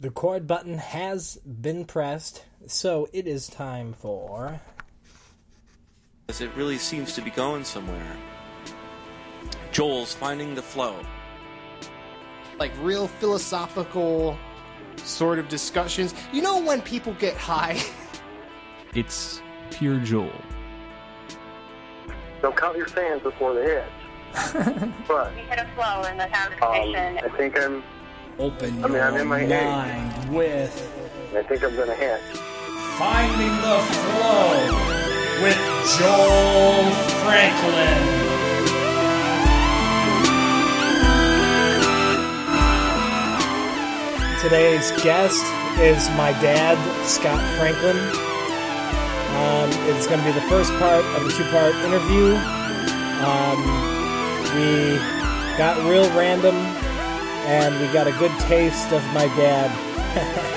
The record button has been pressed, so it is time for. As it really seems to be going somewhere. Joel's finding the flow. like real philosophical sort of discussions. You know when people get high? It's pure Joel. Don't count your fans before they hit. but We hit a flow in the um, conversation. I think I'm. Open I mean, I'm your in my mind age. with I think I'm gonna hit. Finding the Flow with Joel Franklin. Today's guest is my dad, Scott Franklin. Um, it's going to be the first part of a two part interview. Um, we got real random and we got a good taste of my dad.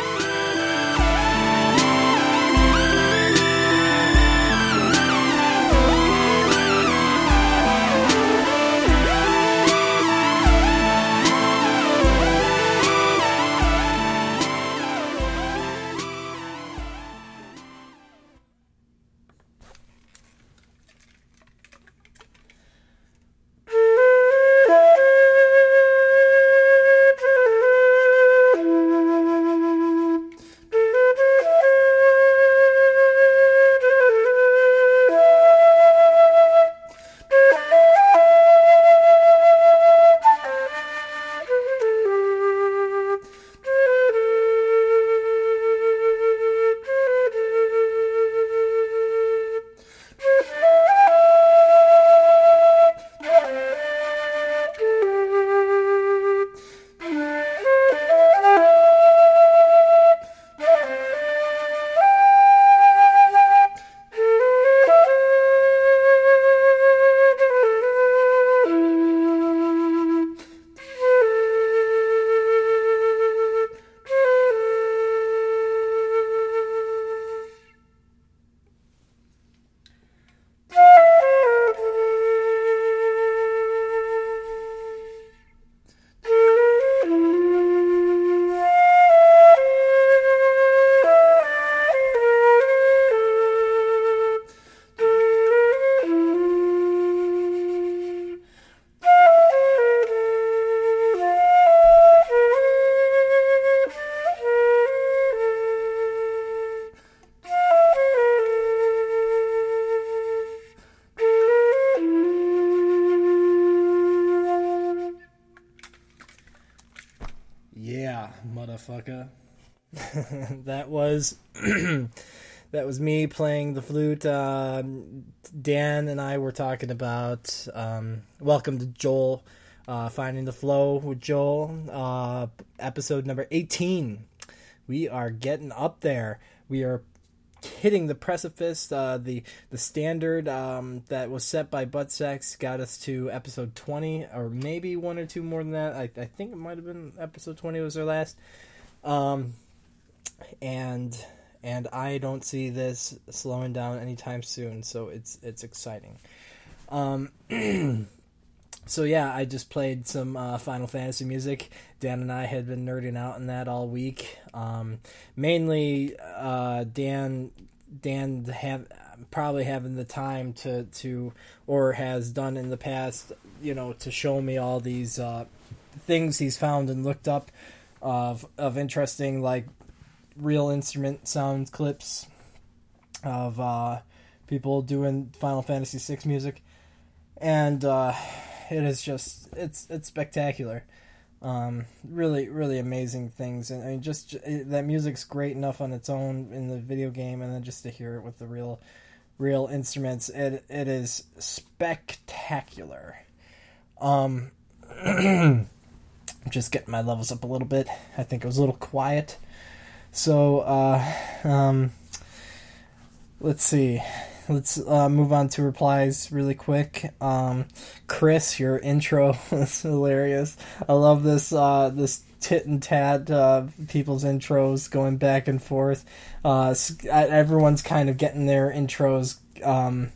that was that was me playing the flute. Um, Dan and I were talking about um, Welcome to Joel, uh, finding the flow with Joel. Uh, episode number eighteen. We are getting up there. We are hitting the precipice. Uh, the the standard um, that was set by Butt Sex got us to episode twenty, or maybe one or two more than that. I, I think it might have been episode twenty was our last. Um, and and I don't see this slowing down anytime soon. So it's it's exciting. Um, so yeah, I just played some uh, Final Fantasy music. Dan and I had been nerding out on that all week. Um, mainly, uh, Dan Dan have probably having the time to to or has done in the past, you know, to show me all these uh, things he's found and looked up of of interesting like real instrument sound clips of uh, people doing Final Fantasy VI music, and uh, it is just it's it's spectacular. Um, really, really amazing things, and I mean, just it, that music's great enough on its own in the video game, and then just to hear it with the real, real instruments, it it is spectacular. Um, just getting my levels up a little bit. I think it was a little quiet. So, uh, um, let's see. Let's uh, move on to replies really quick. Um, Chris, your intro was hilarious. I love this uh, this tit and tat uh, people's intros going back and forth. Uh, everyone's kind of getting their intros um,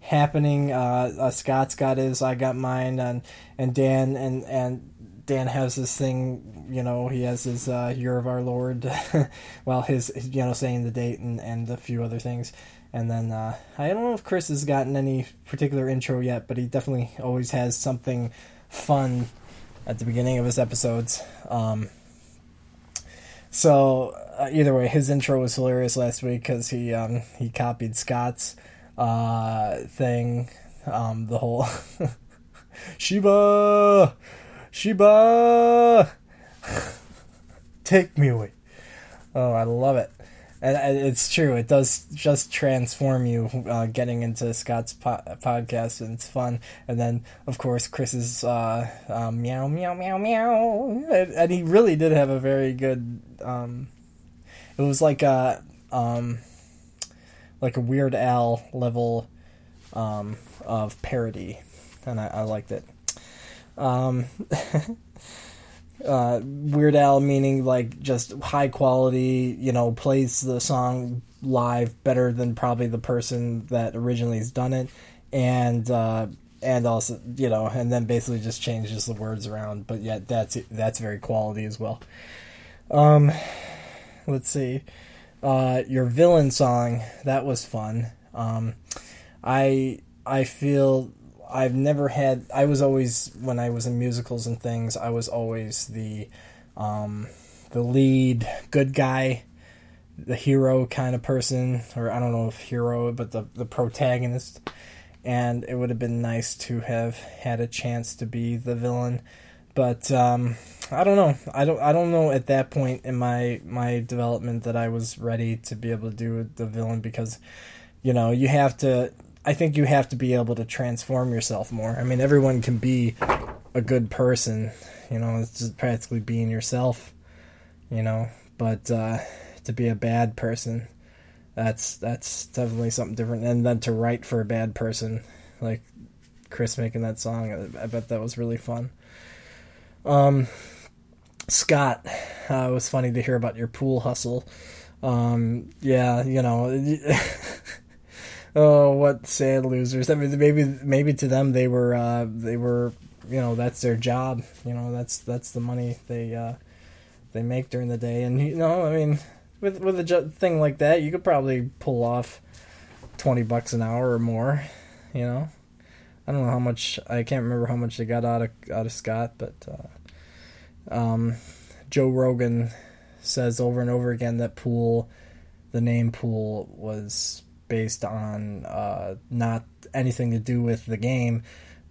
happening. Uh, uh, Scott's got his, I got mine, and and Dan and and Dan has this thing, you know, he has his uh, Year of Our Lord, well, his, you know, saying the date and, and a few other things. And then uh, I don't know if Chris has gotten any particular intro yet, but he definitely always has something fun at the beginning of his episodes. Um, so uh, either way, his intro was hilarious last week because he um, he copied Scott's uh, thing, um, the whole Shiba, Shiba, take me away. Oh, I love it. And it's true. It does just transform you uh, getting into Scott's po- podcast, and it's fun. And then, of course, Chris's uh, um, meow, meow, meow, meow. And, and, he really did have a very good. Um, it was like a um, like a Weird Al level um, of parody, and I, I liked it. Um, uh, Weird Al meaning like just high quality, you know, plays the song live better than probably the person that originally has done it, and uh, and also you know, and then basically just changes the words around. But yet that's that's very quality as well. Um, let's see, uh, your villain song that was fun. Um, I I feel I've never had. I was always when I was in musicals and things. I was always the um, the lead good guy, the hero kind of person, or I don't know if hero, but the the protagonist. And it would have been nice to have had a chance to be the villain, but um, I don't know. I don't. I don't know at that point in my my development that I was ready to be able to do the villain because, you know, you have to I think you have to be able to transform yourself more. I mean, everyone can be a good person, you know, it's just practically being yourself, you know, but uh, to be a bad person, that's that's definitely something different. And then to write for a bad person, like Chris making that song, I, bet that was really fun. Um, Scott, uh, it was funny to hear about your pool hustle. Um, yeah, you know. oh, what sad losers! I mean, maybe maybe to them they were uh, they were you know that's their job. You know that's that's the money they uh, they make during the day, and you know I mean with with a thing like that, you could probably pull off twenty bucks an hour or more. You know, I don't know how much I can't remember how much they got out of out of Scott, but uh, um, Joe Rogan says over and over again that pool, the name pool was based on uh, not anything to do with the game,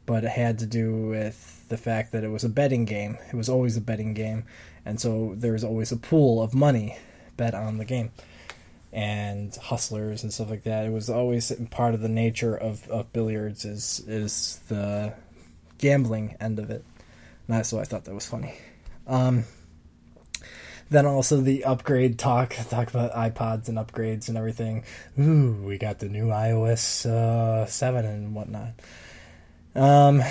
but it had to do with the fact that it was a betting game. It was always a betting game, and so there's always a pool of money bet on the game and hustlers and stuff like that. It was always part of the nature of, of billiards is is the gambling end of it. And that's why I thought that was funny. Um, then also the upgrade talk, talk about iPods and upgrades and everything. Ooh, we got the new iOS uh, seven and whatnot. Um,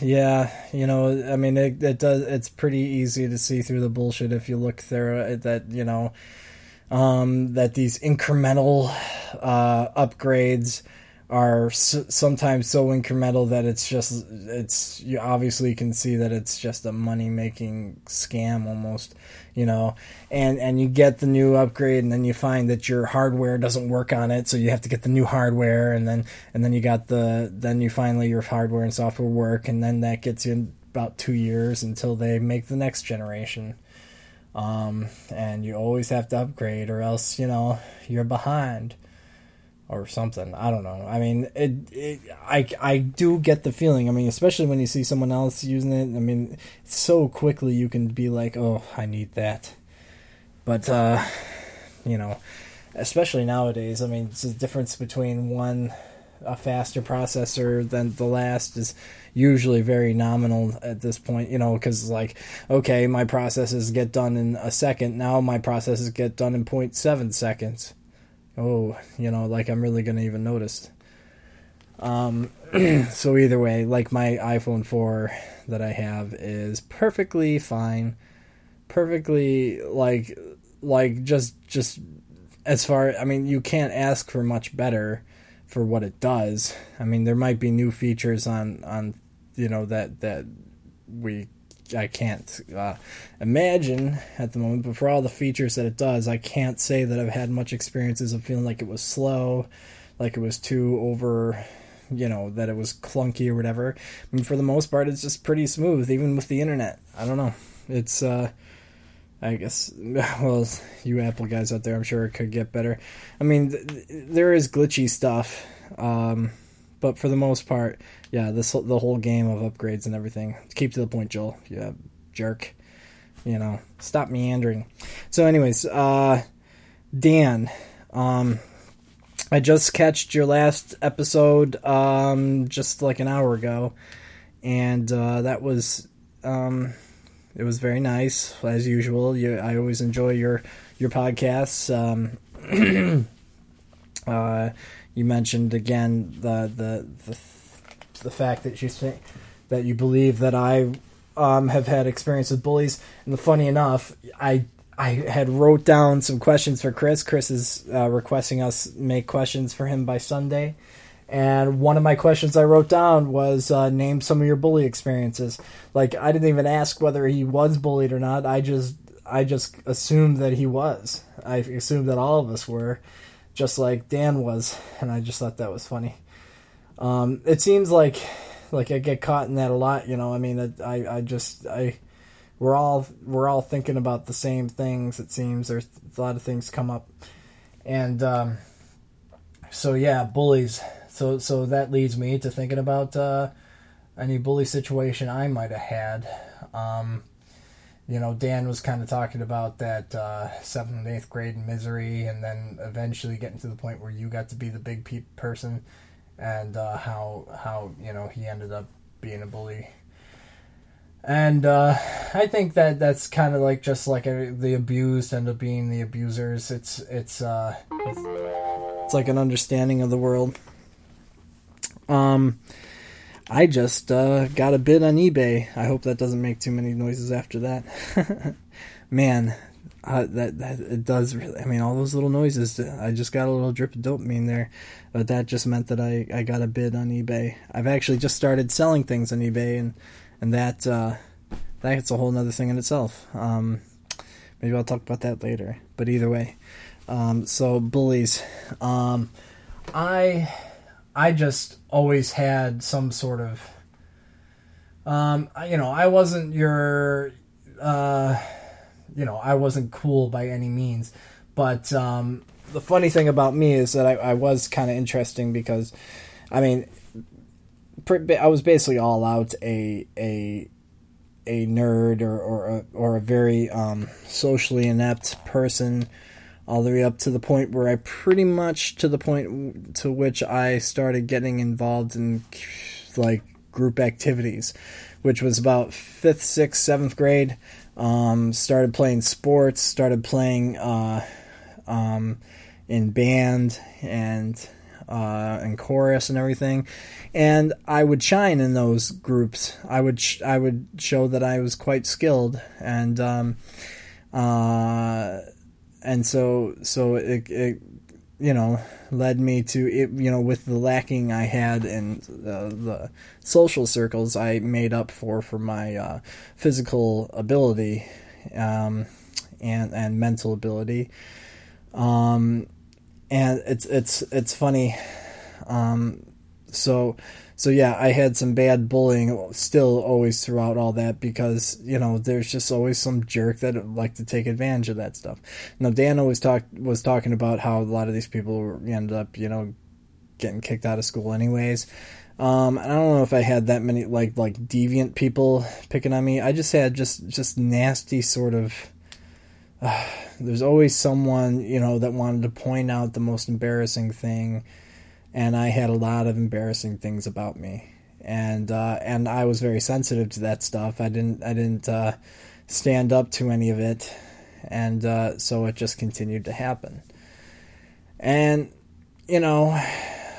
yeah, you know, I mean, it, it does. It's pretty easy to see through the bullshit if you look through it. That you know, um, that these incremental uh, upgrades are s- sometimes so incremental that it's just it's you obviously can see that it's just a money making scam almost you know and and you get the new upgrade and then you find that your hardware doesn't work on it so you have to get the new hardware and then and then you got the then you finally your hardware and software work and then that gets you about 2 years until they make the next generation. Um, and you always have to upgrade or else you know you're behind or something. I don't know. I mean, it, it, I I do get the feeling. I mean, especially when you see someone else using it. I mean, so quickly you can be like, "Oh, I need that." But uh, you know, especially nowadays, I mean, the difference between one a faster processor than the last is usually very nominal at this point, you know, because like, okay, my processes get done in a second. Now my processes get done in 0.7 seconds oh, you know, like I'm really gonna even notice. Um, so either way, like my iPhone 4 that I have is perfectly fine, perfectly like like just just as far I mean you can't ask for much better for what it does. I mean there might be new features on on you know that that we I can't uh, imagine at the moment. But for all the features that it does, I can't say that I've had much experiences of feeling like it was slow, like it was too over, you know, that it was clunky or whatever. I mean, for the most part, it's just pretty smooth, even with the internet. I don't know. It's uh, I guess, well, you Apple guys out there, I'm sure it could get better. I mean, th- there is glitchy stuff, um, but for the most part, yeah, this the whole game of upgrades and everything. Keep to the point, Joel. Yeah, jerk. You know, stop meandering. So, anyways, uh, Dan, um, I just catched your last episode, um, just like an hour ago, and uh, that was, um it was very nice as usual. You, I always enjoy your your podcasts. Um, uh, you mentioned again the, the the the fact that you think that you believe that I um, have had experience with bullies. And funny enough, I I had wrote down some questions for Chris. Chris is uh, requesting us make questions for him by Sunday. And one of my questions I wrote down was uh, name some of your bully experiences. Like I didn't even ask whether he was bullied or not. I just I just assumed that he was. I assumed that all of us were, just like Dan was, and I just thought that was funny. Um, it seems like like I get caught in that a lot. You know, I mean, I I just I we're all we're all thinking about the same things. It seems there's a lot of things come up, and um, so yeah, bullies so so that leads me to thinking about uh, any bully situation I might have had. Um, you know, Dan was kind of talking about that uh, seventh and eighth grade misery, and then eventually getting to the point where you got to be the big pe- person, and uh, how how you know he ended up being a bully. And uh, I think that that's kind of like just like a, the abused end up being the abusers. It's it's, uh, it's it's like an understanding of the world. Um, I just uh, got a bid on eBay. I hope that doesn't make too many noises after that. Man, uh, that that it does really. I mean, all those little noises. I just got a little drip of dopamine there, but that just meant that I, I got a bid on eBay. I've actually just started selling things on eBay, and and that uh, that's a whole other thing in itself. Um, maybe I'll talk about that later. But either way, um, so bullies. Um, I I just always had some sort of, um, you know, I wasn't your, uh, you know, I wasn't cool by any means, but um, the funny thing about me is that I, I was kind of interesting because, I mean, I was basically all out a a a nerd or or a, or a very um, socially inept person all the way up to the point where I pretty much to the point to which I started getting involved in like group activities, which was about fifth, sixth, seventh grade. Um, started playing sports, started playing uh, um, in band and uh, and chorus and everything, and I would shine in those groups. I would sh- I would show that I was quite skilled and. Um, uh, and so so it, it you know led me to it you know with the lacking I had in the, the social circles I made up for for my uh, physical ability um, and and mental ability. Um, and it's it's it's funny. Um, so so yeah, I had some bad bullying still always throughout all that because you know there's just always some jerk that like to take advantage of that stuff. Now Dan always talked was talking about how a lot of these people ended up you know getting kicked out of school anyways. Um, I don't know if I had that many like like deviant people picking on me. I just had just just nasty sort of. Uh, there's always someone you know that wanted to point out the most embarrassing thing and I had a lot of embarrassing things about me, and uh, and I was very sensitive to that stuff. I didn't I didn't uh, stand up to any of it, and uh, so it just continued to happen. And you know,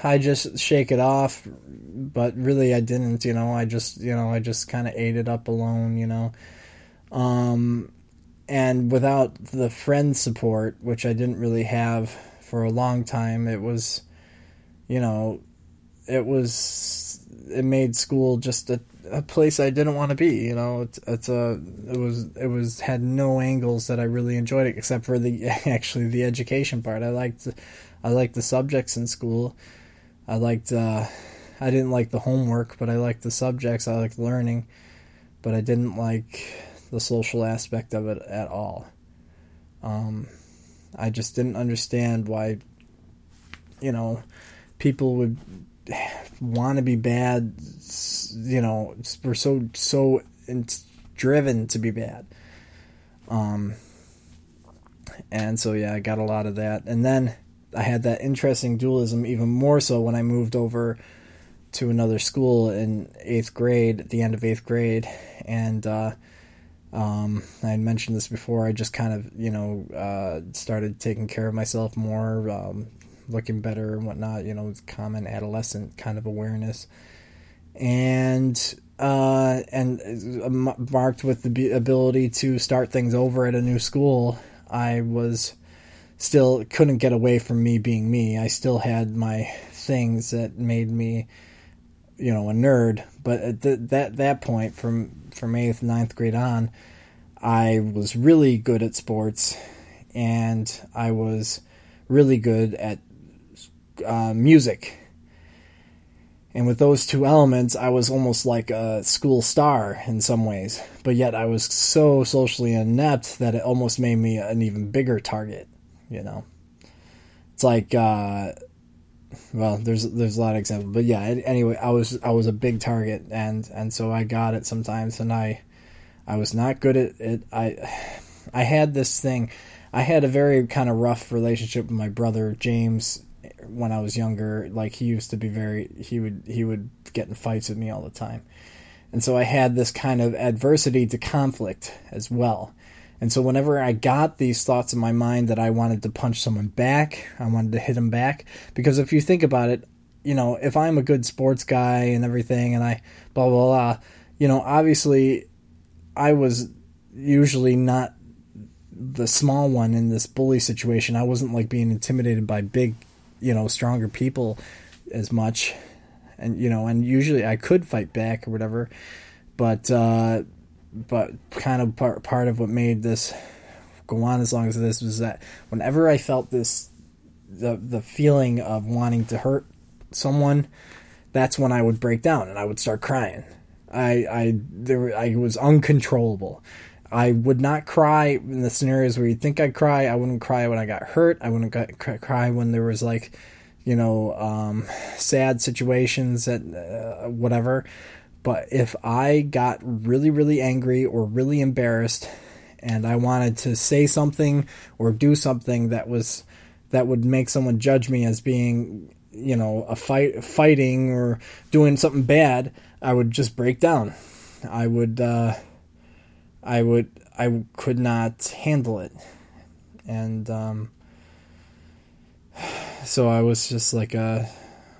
I just shake it off, but really I didn't. You know, I just you know I just kind of ate it up alone. You know, um, and without the friend support, which I didn't really have for a long time, it was you know, it was it made school just a a place I didn't want to be. You know, it's, it's a it was it was had no angles that I really enjoyed it except for the actually the education part. I liked I liked the subjects in school. I liked uh, I didn't like the homework, but I liked the subjects. I liked learning, but I didn't like the social aspect of it at all. Um, I just didn't understand why, you know, people would want to be bad. You know, we're so so driven to be bad. Um, and so yeah, I got a lot of that, and then I had that interesting dualism even more so when I moved over to another school in eighth grade, at the end of eighth grade, and uh, um, I had mentioned this before. I just kind of, you know, uh, started taking care of myself more, um, looking better and whatnot. You know, common adolescent kind of awareness, and uh, and uh, marked with the ability to start things over at a new school. I was still couldn't get away from me being me. I still had my things that made me, you know, a nerd. But at that that point, from from eighth, ninth grade on, I was really good at sports, and I was really good at uh, music. And with those two elements, I was almost like a school star in some ways. But yet, I was so socially inept that it almost made me an even bigger target. You know, it's like, uh, well, there's there's a lot of examples, but yeah. Anyway, I was I was a big target, and and so I got it sometimes, and I I was not good at it. I I had this thing. I had a very kind of rough relationship with my brother James when I was younger. Like he used to be very he would he would get in fights with me all the time. And so I had this kind of adversity to conflict as well. And so whenever I got these thoughts in my mind that I wanted to punch someone back, I wanted to hit him back because if you think about it, you know, if I'm a good sports guy and everything and I blah blah blah, you know, obviously I was usually not the small one in this bully situation. I wasn't like being intimidated by big, you know, stronger people as much. And you know, and usually I could fight back or whatever. But uh but kind of part part of what made this go on as long as this was that whenever I felt this the the feeling of wanting to hurt someone, that's when I would break down and I would start crying I I there I was uncontrollable. I would not cry in the scenarios where you'd think I'd cry. I wouldn't cry when I got hurt. I wouldn't cry when there was like, you know, um, sad situations that uh, whatever. But if I got really really angry or really embarrassed, and I wanted to say something or do something that was that would make someone judge me as being, you know, a fight fighting or doing something bad I would just break down. I would, uh, I would, I could not handle it, and um, so I was just like a,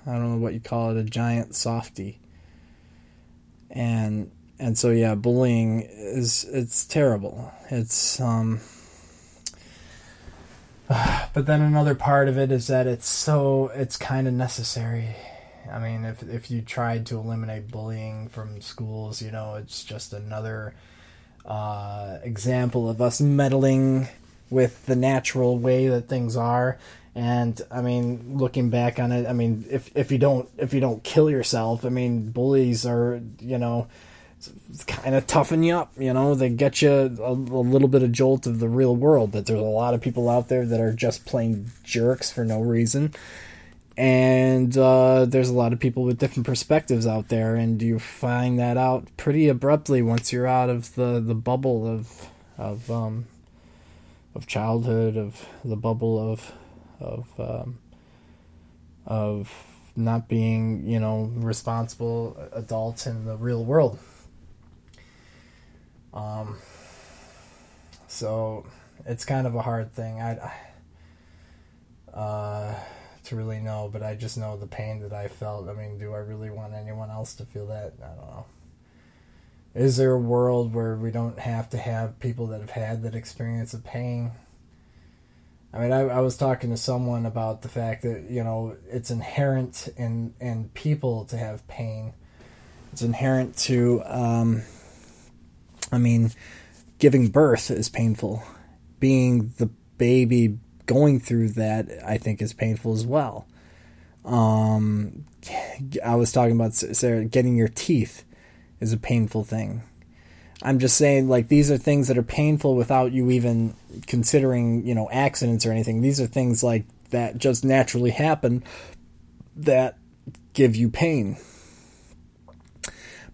I don't know what you call it, a giant softy, and and so yeah, bullying is it's terrible. It's um. But then another part of it is that it's so it's kind of necessary I mean, if if you tried to eliminate bullying from schools, you know, it's just another uh, example of us meddling with the natural way that things are. And I mean, looking back on it, I mean, if if you don't if you don't kill yourself, I mean, bullies are you know kind of toughen you up. You know, they get you a, a, little bit of jolt of the real world. That there's a lot of people out there that are just plain jerks for no reason, and uh, there's a lot of people with different perspectives out there, and you find that out pretty abruptly once you're out of the, the bubble of of um, of childhood, of the bubble of of um, of not being you know responsible adults in the real world. Um, so it's kind of a hard thing. I. Uh, to really know, but I just know the pain that I felt. I mean, do I really want anyone else to feel that? I don't know. Is there a world where we don't have to have people that have had that experience of pain? I mean, I, I was talking to someone about the fact that you know it's inherent in in people to have pain, It's inherent to, um, I mean, giving birth is painful. Being the baby going through that, I think, is painful as well. Um, I was talking about Sarah getting your teeth is a painful thing. I'm just saying, like, these are things that are painful without you even considering, you know, accidents or anything. These are things like that just naturally happen that give you pain.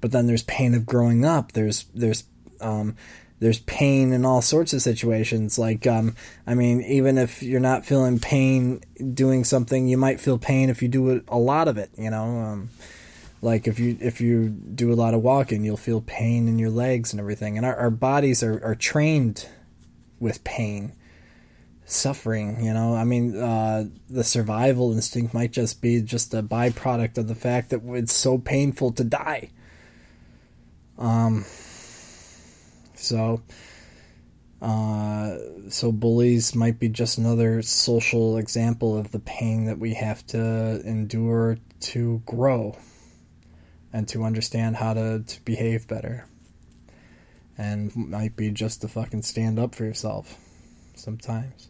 But then there's pain of growing up. There's there's um, there's pain in all sorts of situations. Like um, I mean, even if you're not feeling pain doing something, you might feel pain if you do a lot of it. You know, um, like if you if you do a lot of walking, you'll feel pain in your legs and everything. And our, our bodies are, are trained with pain suffering you know i mean uh, the survival instinct might just be just a byproduct of the fact that it's so painful to die um so uh so bullies might be just another social example of the pain that we have to endure to grow and to understand how to, to behave better and might be just to fucking stand up for yourself sometimes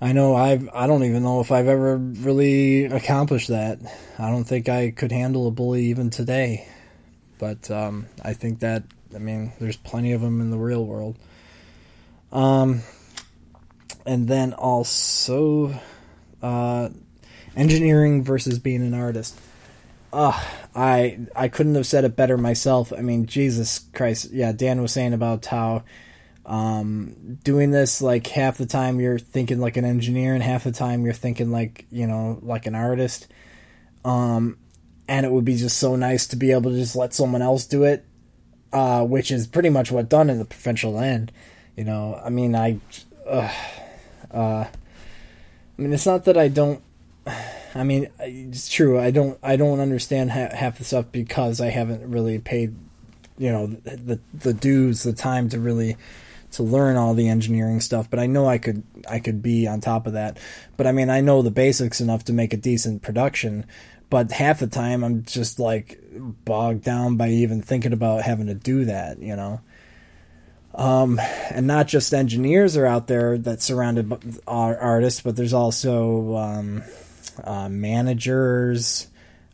I know I've I don't even know if I've ever really accomplished that. I don't think I could handle a bully even today. But um, I think that I mean there's plenty of them in the real world. Um, and then also uh, engineering versus being an artist. Uh, I I couldn't have said it better myself. I mean, Jesus Christ. Yeah, Dan was saying about how um, doing this like half the time you're thinking like an engineer and half the time you're thinking like you know like an artist um, and it would be just so nice to be able to just let someone else do it uh, which is pretty much what done in the provincial end you know i mean i uh, uh, i mean it's not that i don't i mean it's true i don't i don't understand ha- half the stuff because i haven't really paid you know the the dues the time to really to learn all the engineering stuff, but I know I could I could be on top of that. But I mean, I know the basics enough to make a decent production, but half the time I'm just like bogged down by even thinking about having to do that, you know. Um, and not just engineers are out there that surrounded artists, but there's also um, uh, managers,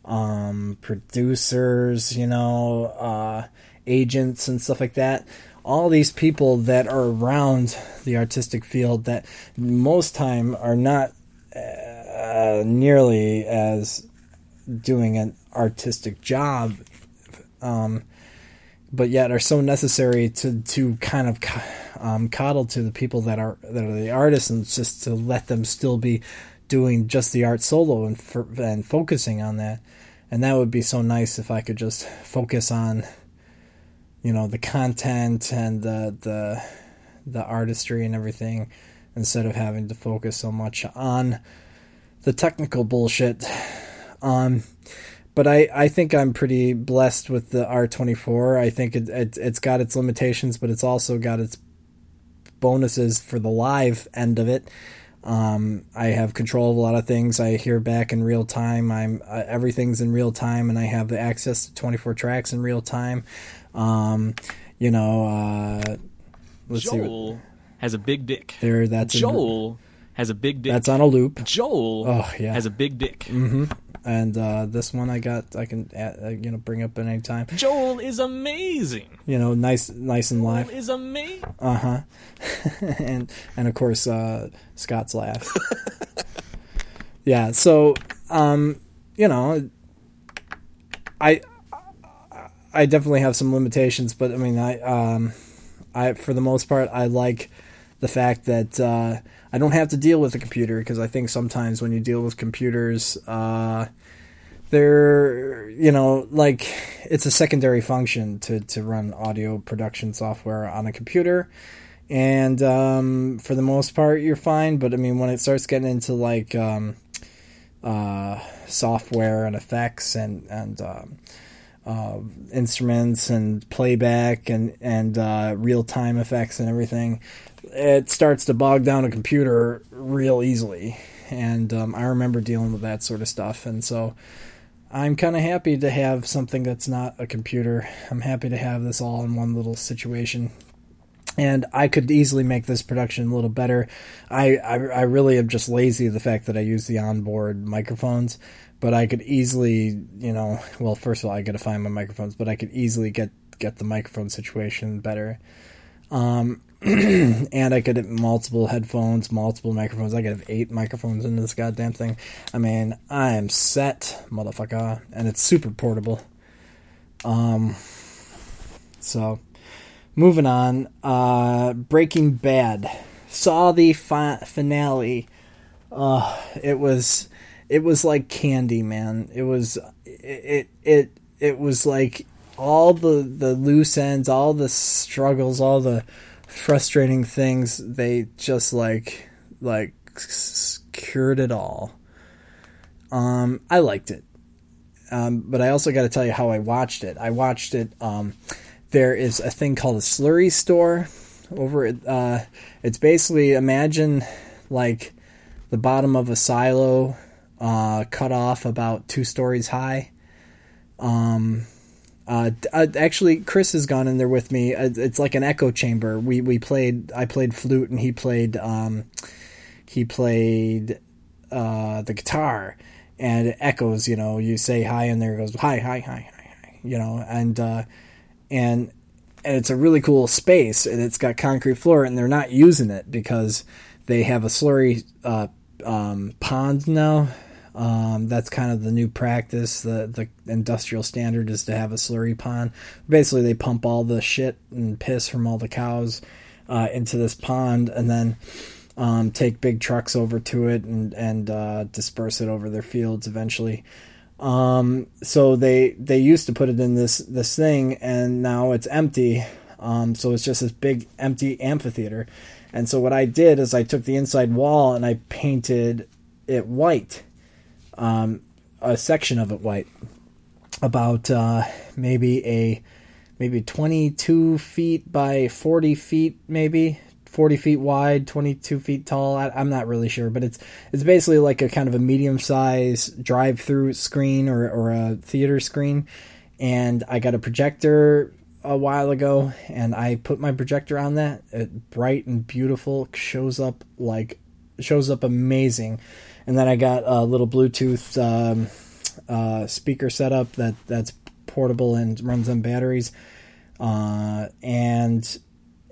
um, producers, you know, uh, agents and stuff like that all these people that are around the artistic field that most time are not uh, nearly as doing an artistic job um, but yet are so necessary to to kind of um, coddle to the people that are that are the artists and just to let them still be doing just the art solo and for, and focusing on that and that would be so nice if I could just focus on you know the content and the the the artistry and everything instead of having to focus so much on the technical bullshit. Um, but I, I think I'm pretty blessed with the R24. I think it, it it's got its limitations, but it's also got its bonuses for the live end of it. Um, I have control of a lot of things. I hear back in real time. I'm uh, everything's in real time, and I have the access to 24 tracks in real time. Um, you know, uh, let's Joel see. has a big dick. There, that's Joel in, has a big dick. That's on a loop. Joel, oh yeah, has a big dick. Mm-hmm. And uh, this one I got, I can uh, you know bring up at any time. Joel is amazing. You know, nice, nice and live. Joel is amazing. Uh huh. and and of course uh, Scott's laugh. yeah. So um, you know, I I definitely have some limitations, but I mean, I, um, I for the most part, I like the fact that uh, I don't have to deal with a computer because I think sometimes when you deal with computers, uh, they're you know like it's a secondary function to to run audio production software on a computer. And um, for the most part, you're fine. But I mean, when it starts getting into like um, uh, software and effects and and um, uh, instruments and playback and and uh, real time effects and everything, it starts to bog down a computer real easily. And um, I remember dealing with that sort of stuff, and so I'm kind of happy to have something that's not a computer. I'm happy to have this all in one little situation. And I could easily make this production a little better. I, I, I really am just lazy the fact that I use the onboard microphones, but I could easily, you know, well, first of all, I got to find my microphones, but I could easily get get the microphone situation better. Um, and I could have multiple headphones, multiple microphones. I could have eight microphones in this goddamn thing. I mean, I am set, motherfucker, and it's super portable. Um, so moving on. Uh, Breaking Bad saw the fi- finale. Uh, it was it was like candy, man. It was it it it was like all the the loose ends, all the struggles, all the frustrating things. They just like like cured it all. Um, I liked it, um, but I also got to tell you how I watched it. I watched it. Um, there is a thing called a slurry store over at. Uh, it's basically imagine like the bottom of a silo, uh, cut off about two stories high. Um, uh, uh, actually, Chris has gone in there with me. Uh, It's like an echo chamber. We we played. I played flute, and he played. Um, he played uh, the guitar, and it echoes. You know, you say hi, and there goes hi, hi, hi, hi, hi. You know, and uh, and and it's a really cool space, and it's got concrete floor, and they're not using it because they have a slurry uh, um, pond now. Um, that's kind of the new practice. The the industrial standard is to have a slurry pond. Basically, they pump all the shit and piss from all the cows uh, into this pond, and then um, take big trucks over to it and and uh, disperse it over their fields eventually. Um, so they they used to put it in this this thing, and now it's empty. Um, so it's just this big empty amphitheater. And so what I did is I took the inside wall and I painted it white um, a section of it white, about uh, maybe a maybe 22 feet by 40 feet, maybe 40 feet wide, 22 feet tall. I, I'm not really sure, but it's it's basically like a kind of a medium size drive through screen or or a theater screen, and I got a projector a while ago and I put my projector on that. It bright and beautiful shows up like shows up amazing. And then I got a little Bluetooth um, uh, speaker setup that that's portable and runs on batteries. Uh, and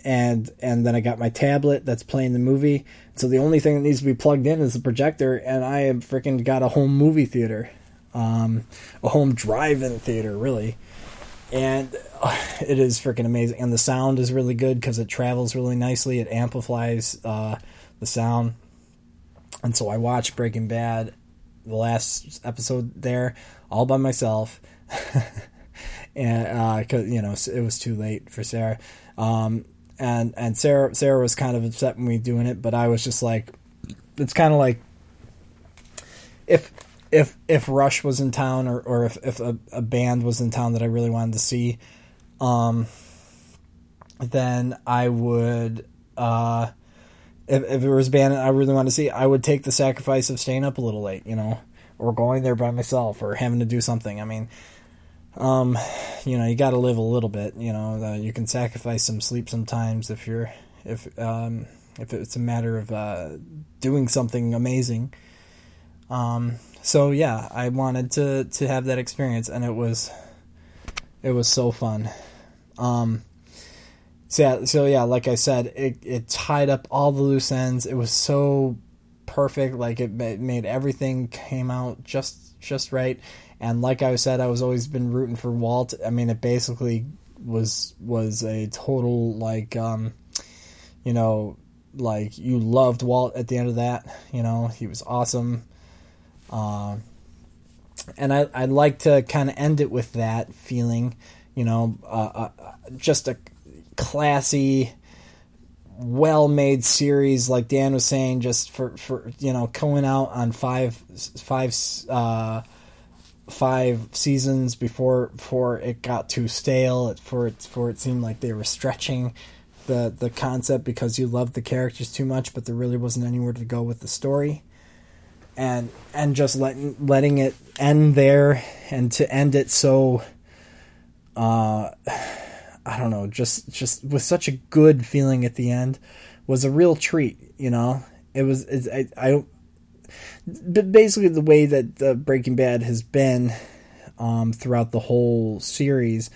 and and then I got my tablet that's playing the movie. So the only thing that needs to be plugged in is the projector, and I have freaking got a home movie theater, um, a home drive-in theater, really. And uh, it is freaking amazing, and the sound is really good because it travels really nicely. It amplifies uh, the sound, and so I watched Breaking Bad, the last episode there, all by myself. and uh, cause you know it was too late for Sarah, um, and and Sarah Sarah was kind of upset with me doing it, but I was just like, it's kind of like if if if Rush was in town or or if if a, a band was in town that I really wanted to see, um, then I would. Uh, if, if it was a band I really wanted to see, I would take the sacrifice of staying up a little late, you know, or going there by myself, or having to do something. I mean, um, you know, you got to live a little bit. You know, uh, you can sacrifice some sleep sometimes if you're if um, if it's a matter of uh, doing something amazing. Um, so yeah, I wanted to to have that experience, and it was it was so fun. Um, so yeah, so yeah, like I said, it it tied up all the loose ends. It was so perfect. Like it ma- made everything came out just just right. And like I said, I was always been rooting for Walt. I mean, it basically was was a total like um, you know, like you loved Walt at the end of that. You know, he was awesome. Um, and I I'd like to kind of end it with that feeling. You know, uh, uh, just a classy well made series like Dan was saying just for for you know going out on five five uh five seasons before before it got too stale for it for it seemed like they were stretching the the concept because you loved the characters too much but there really wasn't anywhere to go with the story. And and just letting letting it end there and to end it so uh I don't know, just just with such a good feeling at the end was a real treat, you know. It was it, I, I but basically the way that uh, Breaking Bad has been um, throughout the whole series,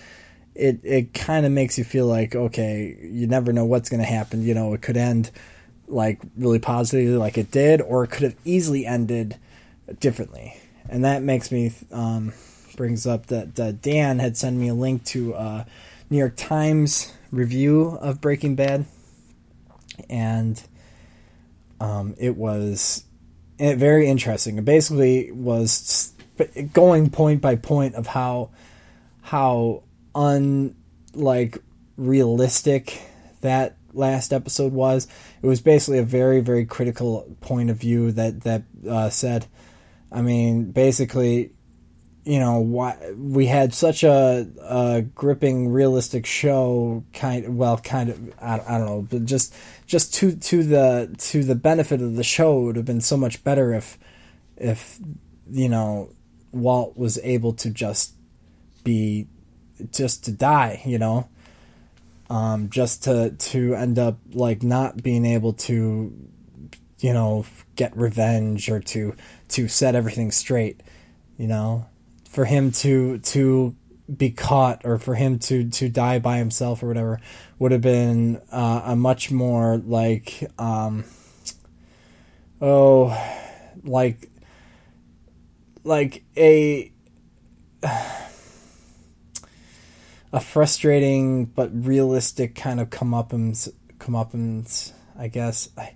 it it kind of makes you feel like okay, you never know what's going to happen. You know, it could end like really positively, like it did, or it could have easily ended differently, and that makes me um, brings up that uh, Dan had sent me a link to a New York Times review of Breaking Bad, and um, it was eh, very interesting. It basically was going point by point of how how unlike realistic that last episode was. It was basically a very very critical point of view that that uh, said, I mean, basically, you know, why we had such a, a gripping, realistic show. Kind well, kind of, I, I don't know, but just just to to the to the benefit of the show, it would have been so much better if if you know Walt was able to just be just to die, you know, um, just to to end up like not being able to, you know, get revenge or to to set everything straight, you know, for him to to be caught or for him to to die by himself or whatever would have been uh, a much more like um oh like like a a frustrating but realistic kind of comeuppance comeuppance I guess. I,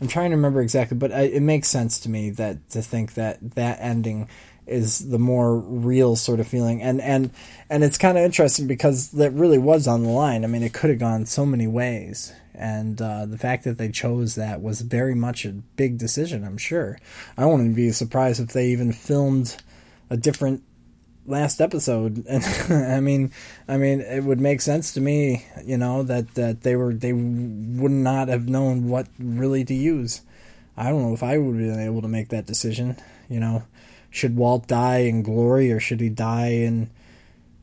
I'm trying to remember exactly but I, it makes sense to me that to think that that ending is the more real sort of feeling. And and and it's kind of interesting because that really was on the line. I mean it could have gone so many ways. And uh, the fact that they chose that was very much a big decision i'm sure. I wouldn't be surprised if they even filmed a different last episode. And i mean i mean it would make sense to me you know that that they were they would not have known what really to use. I don't know if i would have been able to make that decision you know should Walt die in glory or should he die in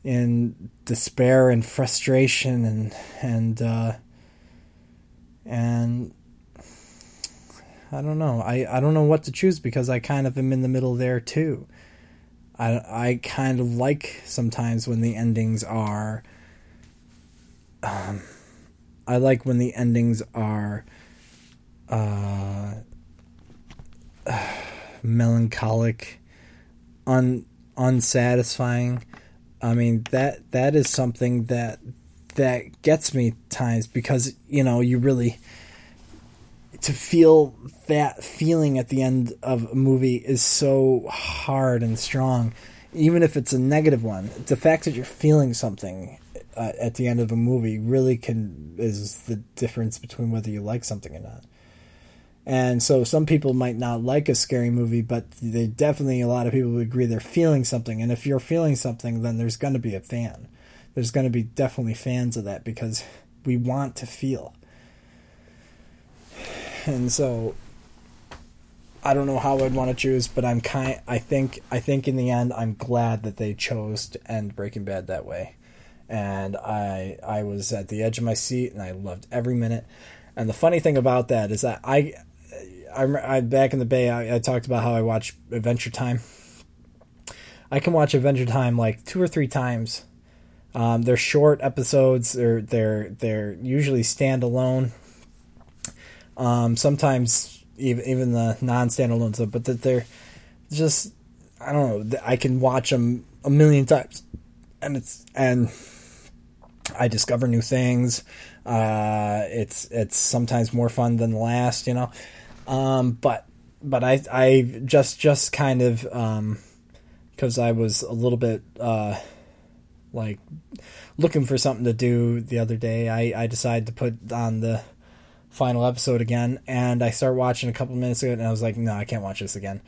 in despair and frustration and and uh, and I don't know. I, I don't know what to choose because I kind of am in the middle there too. I I kind of like sometimes when the endings are um I like when the endings are uh, melancholic un unsatisfying. I mean that that is something that that gets me times because you know you really to feel that feeling at the end of a movie is so hard and strong even if it's a negative one the fact that you're feeling something uh, at the end of a movie really can is the difference between whether you like something or not and so some people might not like a scary movie, but they definitely, a lot of people would agree they're feeling something. And if you're feeling something, then there's going to be a fan. There's going to be definitely fans of that because we want to feel. And so I don't know how I'd want to choose, but I'm kind I think I think in the end I'm glad that they chose to end Breaking Bad that way. And I I was at the edge of my seat and I loved every minute. And the funny thing about that is that I I, I back in the Bay, I, I talked about how I watch Adventure Time. I can watch Adventure Time like two or three times. Um, they're short episodes. They're they're they're usually standalone. Um, sometimes even even the non-standalone stuff, but that they're just I don't know. I can watch them a million times, and it's and I discover new things. Uh, it's it's sometimes more fun than the last, you know. Um, but but I I just just kind of because um, I was a little bit uh, like looking for something to do the other day. I I decided to put on the final episode again, and I started watching a couple minutes ago, and I was like, no, I can't watch this again.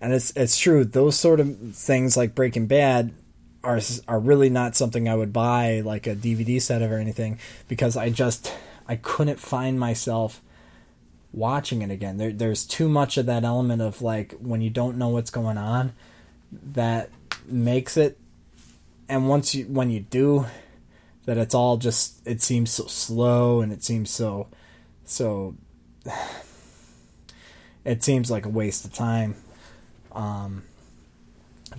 And it's it's true. Those sort of things like Breaking Bad are are really not something I would buy like a DVD set of or anything because I just I couldn't find myself watching it again. There, there's too much of that element of like when you don't know what's going on that makes it and once you when you do that it's all just it seems so slow and it seems so so it seems like a waste of time. Um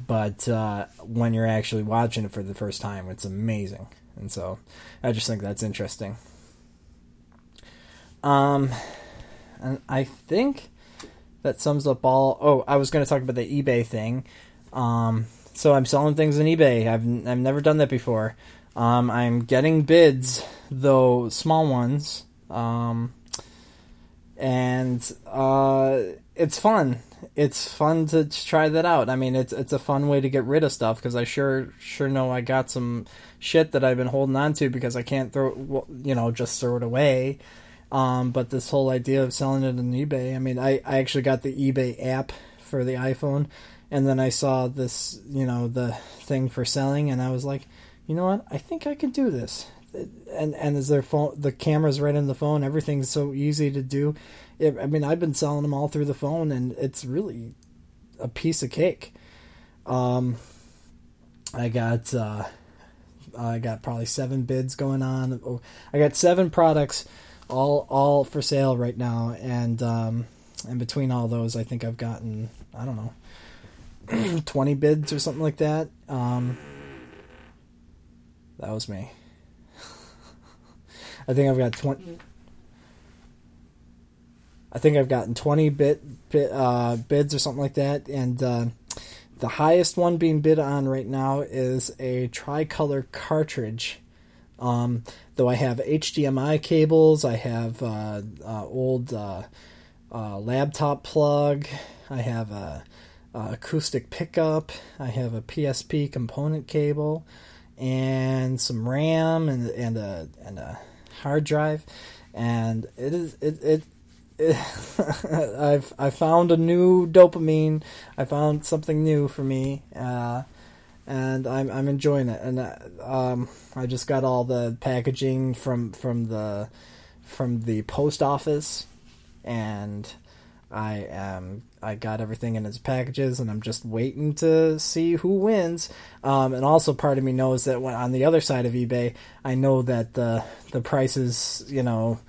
but uh when you're actually watching it for the first time it's amazing. And so i just think that's interesting. Um and i think that sums up all oh i was going to talk about the ebay thing. Um so i'm selling things on ebay. I've i've never done that before. Um i'm getting bids though small ones. Um and uh it's fun. It's fun to try that out. I mean it's it's a fun way to get rid of stuff because i sure sure know i got some shit that i've been holding on to because i can't throw you know just throw it away um, but this whole idea of selling it on eBay, I mean, I, I actually got the eBay app for the iPhone, and then I saw this, you know, the thing for selling, and I was like, you know what? I think I could do this. And and as their phone, the camera's right in the phone. Everything's so easy to do. It, I mean, I've been selling them all through the phone, and it's really a piece of cake. Um, I got uh, I got probably seven bids going on. Oh, I got seven products all all for sale right now. And um and between all those i think i've gotten i don't know 20 bids or something like that. Um that was me. I think i've got 20 i think i've gotten 20 bit, bit uh bids or something like that. And uh the highest one being bid on right now is a tricolor cartridge um, though I have HDMI cables, I have uh, uh, old uh, laptop plug, I have a, a, acoustic pickup, I have a PSP component cable, and some RAM and and a and a hard drive, and it is it it. it I've I found a new dopamine. I found something new for me. Uh, and I'm I'm enjoying it. And uh, um, I just got all the packaging from from the from the post office, and I am I got everything in its packages, and I'm just waiting to see who wins. Um, and also, part of me knows that when on the other side of eBay, I know that the the prices you know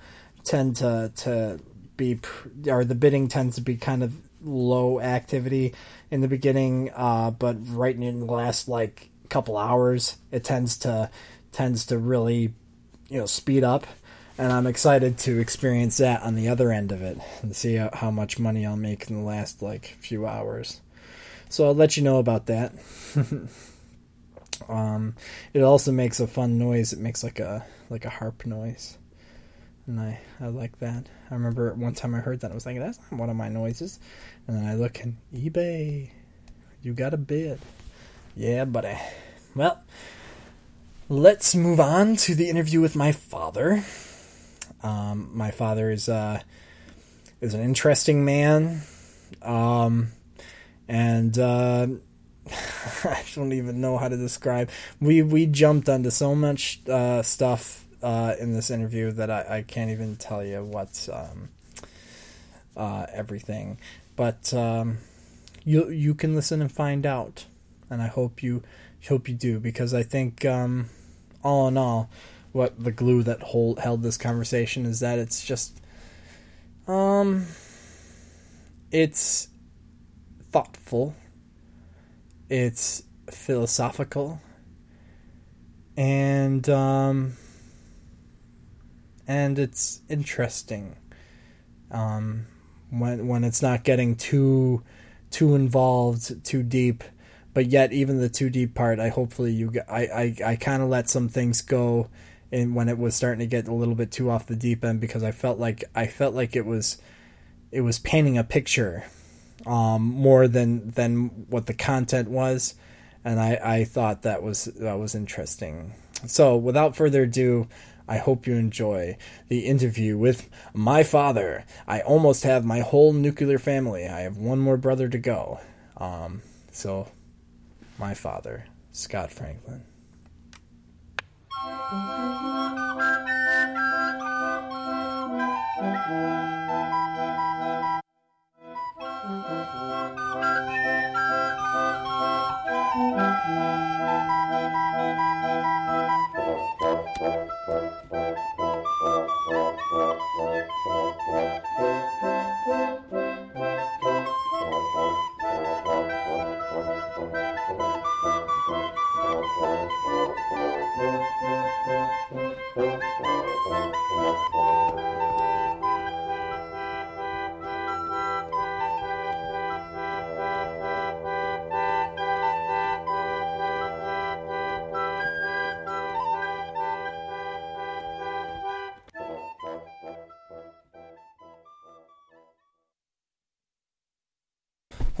tend to to be or the bidding tends to be kind of low activity in the beginning, uh, but right in the last like couple hours, it tends to tends to really you know speed up, and I'm excited to experience that on the other end of it and see how, much money I'll make in the last like few hours. So I'll let you know about that. um, it also makes a fun noise. It makes like a like a harp noise and I, I like that. I remember one time I heard that I was like, that's not one of my noises. And then I look and eBay, you got a bid. Yeah, buddy. Well, let's move on to the interview with my father. Um, my father is uh, is an interesting man, um, and uh, I don't even know how to describe. We we jumped onto so much uh, stuff uh, in this interview that I, I can't even tell you what's um, uh, everything. But um, you you can listen and find out, and I hope you hope you do because I think um, all in all, what the glue that hold, held this conversation is that it's just um it's thoughtful, it's philosophical, and um and it's interesting um, when when it's not getting too too involved, too deep. But yet, even the too deep part, I hopefully you I I, I kind of let some things go, and when it was starting to get a little bit too off the deep end because I felt like I felt like it was it was painting a picture um, more than than what the content was, and I I thought that was that was interesting. So without further ado, I hope you enjoy the interview with my father. I almost have my whole nuclear family. I have one more brother to go. Um, so, my father, Scott Franklin.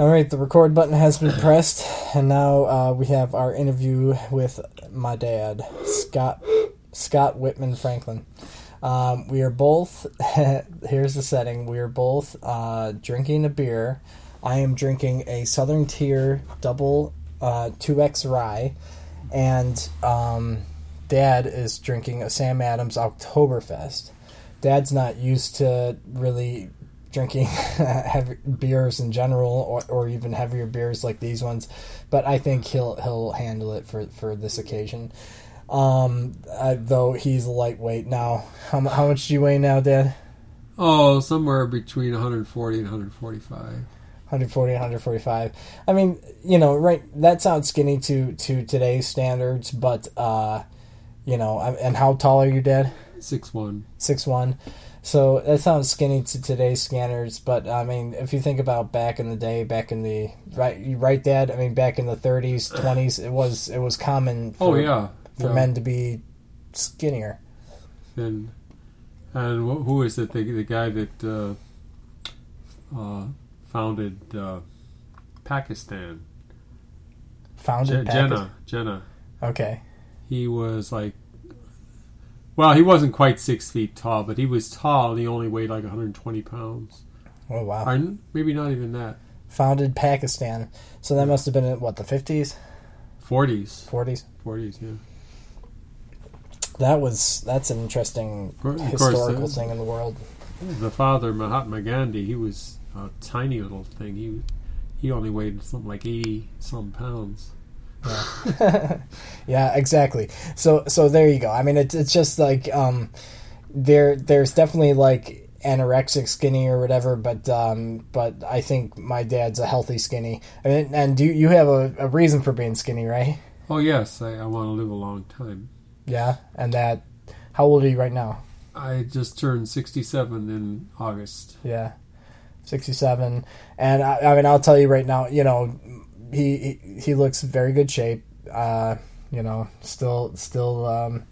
All right, the record button has been pressed, and now uh, we have our interview with my dad, Scott Scott Whitman Franklin. Um, we are both. here's the setting. We are both uh, drinking a beer. I am drinking a Southern Tier Double uh, Two X Rye, and um, Dad is drinking a Sam Adams Oktoberfest. Dad's not used to really drinking heavy beers in general, or, or even heavier beers like these ones, but I think he'll he'll handle it for for this occasion. Um, uh, though he's lightweight now. How, how much do you weigh now, Dad? Oh, somewhere between 140 and 145. 140 145 i mean you know right that sounds skinny to to today's standards but uh you know and how tall are you dad Six one. six one so that sounds skinny to today's standards but i mean if you think about back in the day back in the right you right dad i mean back in the 30s 20s it was it was common for, Oh yeah. for yeah. men to be skinnier And and who is it? The, the guy that uh, uh, founded uh, Pakistan. founded Je- Pakistan- Jinnah. Jinnah. okay He was like. Well, he wasn't quite six feet tall, but he was tall. and He only weighed like 120 pounds, oh wow or maybe not even that. founded pakistan so that must have been in what the 50s 40s, 40s 40s, yeah. That was that's an interesting course, historical thing in the world. The father, Mahatma Gandhi, he was a tiny little thing. He he only weighed something like 80 some pounds. Yeah, yeah, exactly. So so there you go. I mean, it's it's just like um, there there's definitely like anorexic skinny or whatever, but um, but I think my dad's a healthy skinny. I mean, and do you have a, a reason for being skinny, right? Oh yes, I, I want to live a long time. Yeah, and that. How old are you right now? I just turned 67 in August. Yeah, sixty-seven. And I, I mean, I'll tell you right now. You know, he he, looks very good shape. Uh, you know, still still um,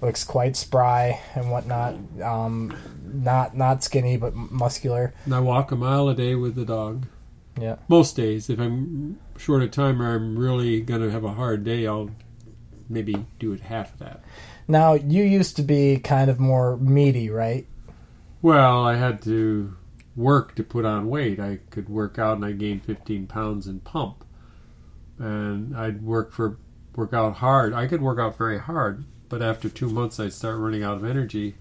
looks quite spry and whatnot. Um, not not skinny, but muscular. And I walk a mile a day with the dog. Yeah. Most days, if I'm short of time or I'm really going to have a hard day, I'll maybe do it half of that. Now you used to be kind of more meaty, right? Well, I had to work to put on weight. I could work out and I gained 15 pounds and pump. And I'd work for work out hard. I could work out very hard, but after 2 months I'd start running out of energy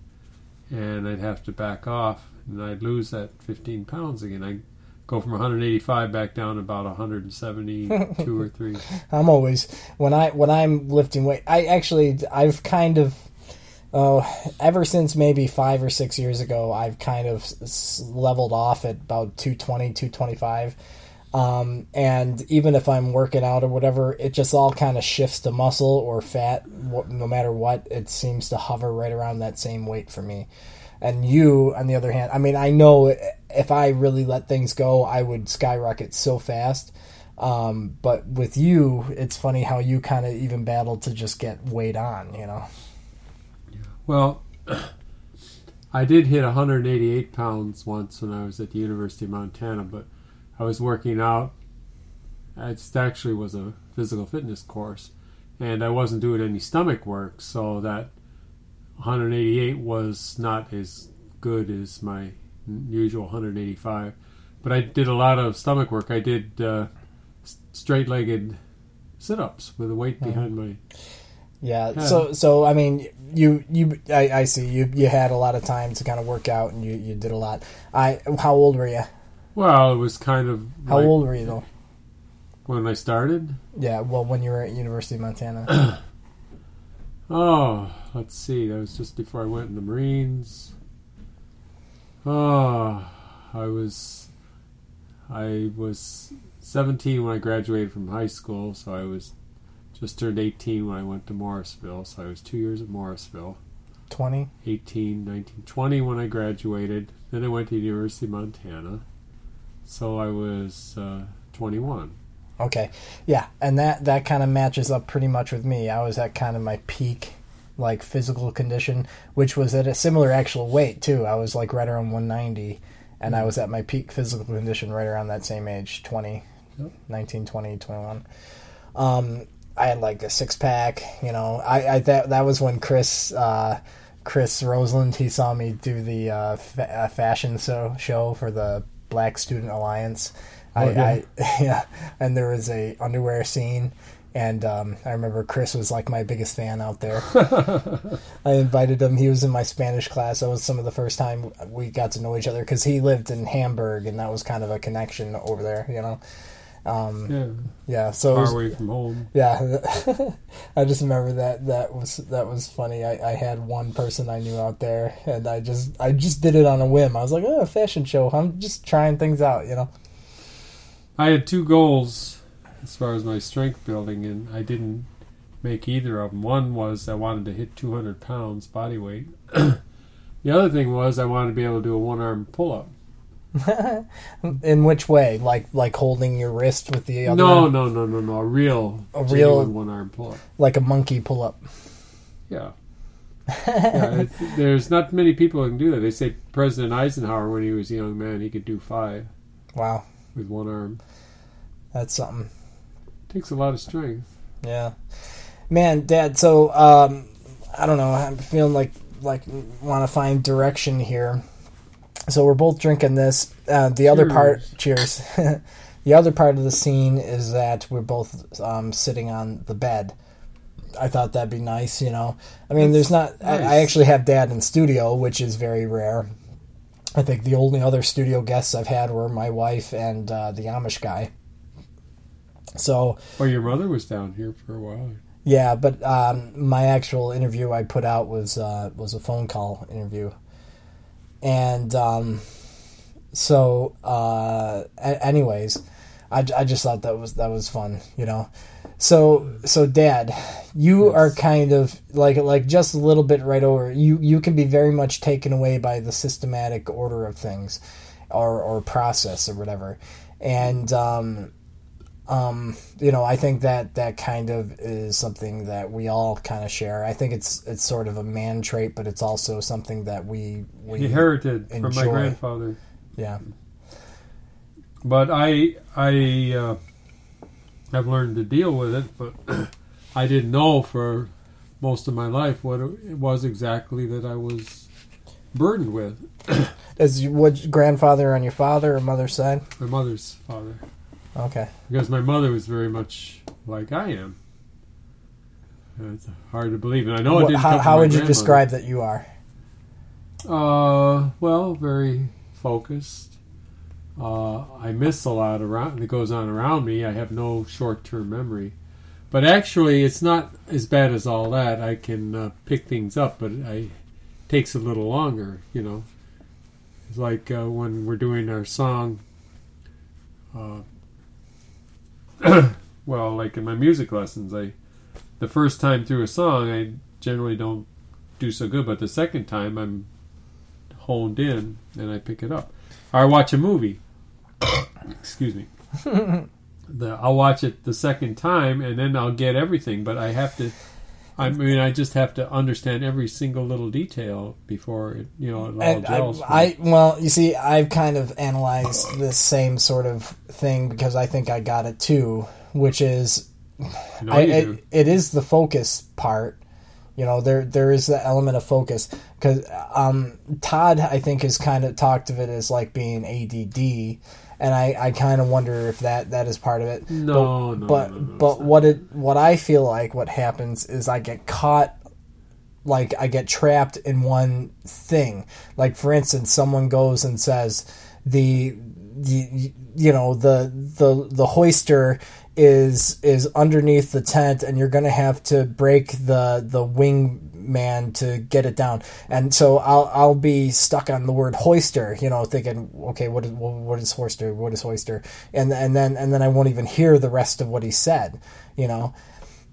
and I'd have to back off and I'd lose that 15 pounds again. I'd go from 185 back down to about 172 or 3. I'm always when I when I'm lifting weight. I actually I've kind of oh ever since maybe five or six years ago I've kind of leveled off at about 220 225 um, and even if I'm working out or whatever it just all kind of shifts to muscle or fat no matter what it seems to hover right around that same weight for me and you on the other hand I mean I know if I really let things go I would skyrocket so fast um, but with you, it's funny how you kind of even battled to just get weight on, you know. Well, I did hit 188 pounds once when I was at the University of Montana, but I was working out. It actually was a physical fitness course, and I wasn't doing any stomach work, so that 188 was not as good as my usual 185. But I did a lot of stomach work. I did uh, straight-legged sit-ups with a weight behind my Yeah. Yeah. So, so I mean, you, you, I, I see you. You had a lot of time to kind of work out, and you, you did a lot. I, how old were you? Well, it was kind of How like old were you though? when I started. Yeah. Well, when you were at University of Montana. Oh, let's see. That was just before I went in the Marines. Oh, I was I was 17 when I graduated from high school, so I was just turned 18 when I went to Morrisville. So I was 2 years at Morrisville. Twenty. 18, 19, 20 when I graduated. Then I went to the University of Montana. So I was uh, 21. Okay. Yeah, and that that kind of matches up pretty much with me. I was at kind of my peak like physical condition, which was at a similar actual weight too. I was like right around 190 and I was at my peak physical condition right around that same age 20, 19, 20, 21. Um, I had like a six pack, you know. I, I that that was when Chris uh, Chris Roseland he saw me do the uh, fa- uh, fashion show show for the Black Student Alliance. I, Okay. I yeah, and there was a underwear scene, and um, I remember Chris was like my biggest fan out there. I invited him. He was in my Spanish class. That was some of the first time we got to know each other because he lived in Hamburg, and that was kind of a connection over there, you know. Um, Yeah, yeah, so far was- away from home. yeah, I just remember that that was that was funny. I, I had one person I knew out there, and I just I just did it on a whim. I was like, oh, a fashion show. I'm just trying things out, you know. I had two goals as far as my strength building, and I didn't make either of them. One was I wanted to hit 200 pounds body weight. the other thing was I wanted to be able to do a one arm pull up. In which way? Like like holding your wrist with the other, No, no, no, no, no. A real, A real- one arm pull up. like a monkey pull up. Yeah. yeah there's not many people who can do that. They say President Eisenhower, when he was a young man, he could do five Wow, with one arm. that's something. takes a lot of strength. Yeah, man, Dad. So um, I don't know. I'm feeling like like want to find direction here. So we're both drinking this. Uh, the other part, cheers. the other part of the scene is that we're both um, sitting on the bed. I thought that'd be nice, you know. I mean, there's not. I, I actually have Dad in studio, which is very rare. I think the only other studio guests I've had were my wife and uh, the Amish guy. So Well, your mother was down here for a while. yeah, but um, my actual interview I put out was uh, was a phone call interview, and um, so uh, a- anyways, I, I just thought that was that was fun, you know. So so Dad, you are kind of like like just a little bit right over. You you can be very much taken away by the systematic order of things, or or process or whatever, and. Um, um, you know, I think that that kind of is something that we all kind of share. I think it's it's sort of a man trait, but it's also something that we we Inherited from my grandfather. yeah but I I uh, have learned to deal with it. But I didn't know for most of my life what it was exactly that I was burdened with. Is you, what grandfather on your father or mother's side? My mother's father, Okay, because my mother was very much like I am. It's hard to believe, and I know it didn't. how come from how would you describe that you are? Uh, well, very focused. Uh, I miss a lot around that goes on around me. I have no short-term memory, but actually, it's not as bad as all that. I can uh, pick things up, but I takes a little longer. You know, it's like uh, when we're doing our song. Uh, well, like in my music lessons, I the first time through a song, I generally don't do so good, but the second time, I'm honed in and I pick it up. Or I watch a movie. Excuse me. the, I'll watch it the second time and then I'll get everything, but I have to. I mean, I just have to understand every single little detail before it, you know, it all And I, gels. me. I well, you see, I've kind of analyzed this same sort of thing because I think I got it too, which is I I, it, it is the focus part. You know, there there is the element of focus because um, Todd, I think, has kind of talked of it as like being ADD, and I, I kind of wonder if that that is part of it. No, no, but no, no, but what it what I feel like what happens is I get caught like I get trapped in one thing. Like for instance, someone goes and says the the you know the the the hoister is is underneath the tent and you're going to have to break the the wing man to get it down. And so i'll i'll be stuck on the word hoister you know thinking okay what is what is hoister? What is hoister? And and then and then i won't even hear the rest of what he said you know?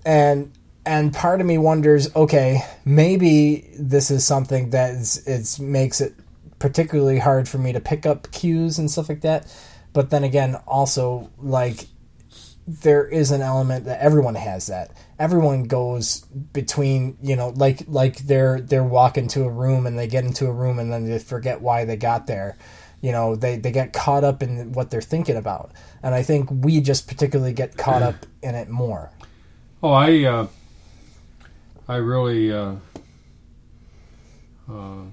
And and part of me wonders okay maybe this is something that is it's makes it particularly hard for me to pick up cues and stuff like that. But then again also like there is an element that everyone has that everyone goes between you know like like they're they're walking to a room and they get into a room and then they forget why they got there. You know they, they get caught up in what they're thinking about. And i think we just particularly get caught up in it more. Oh, I uh, I really uh, uh,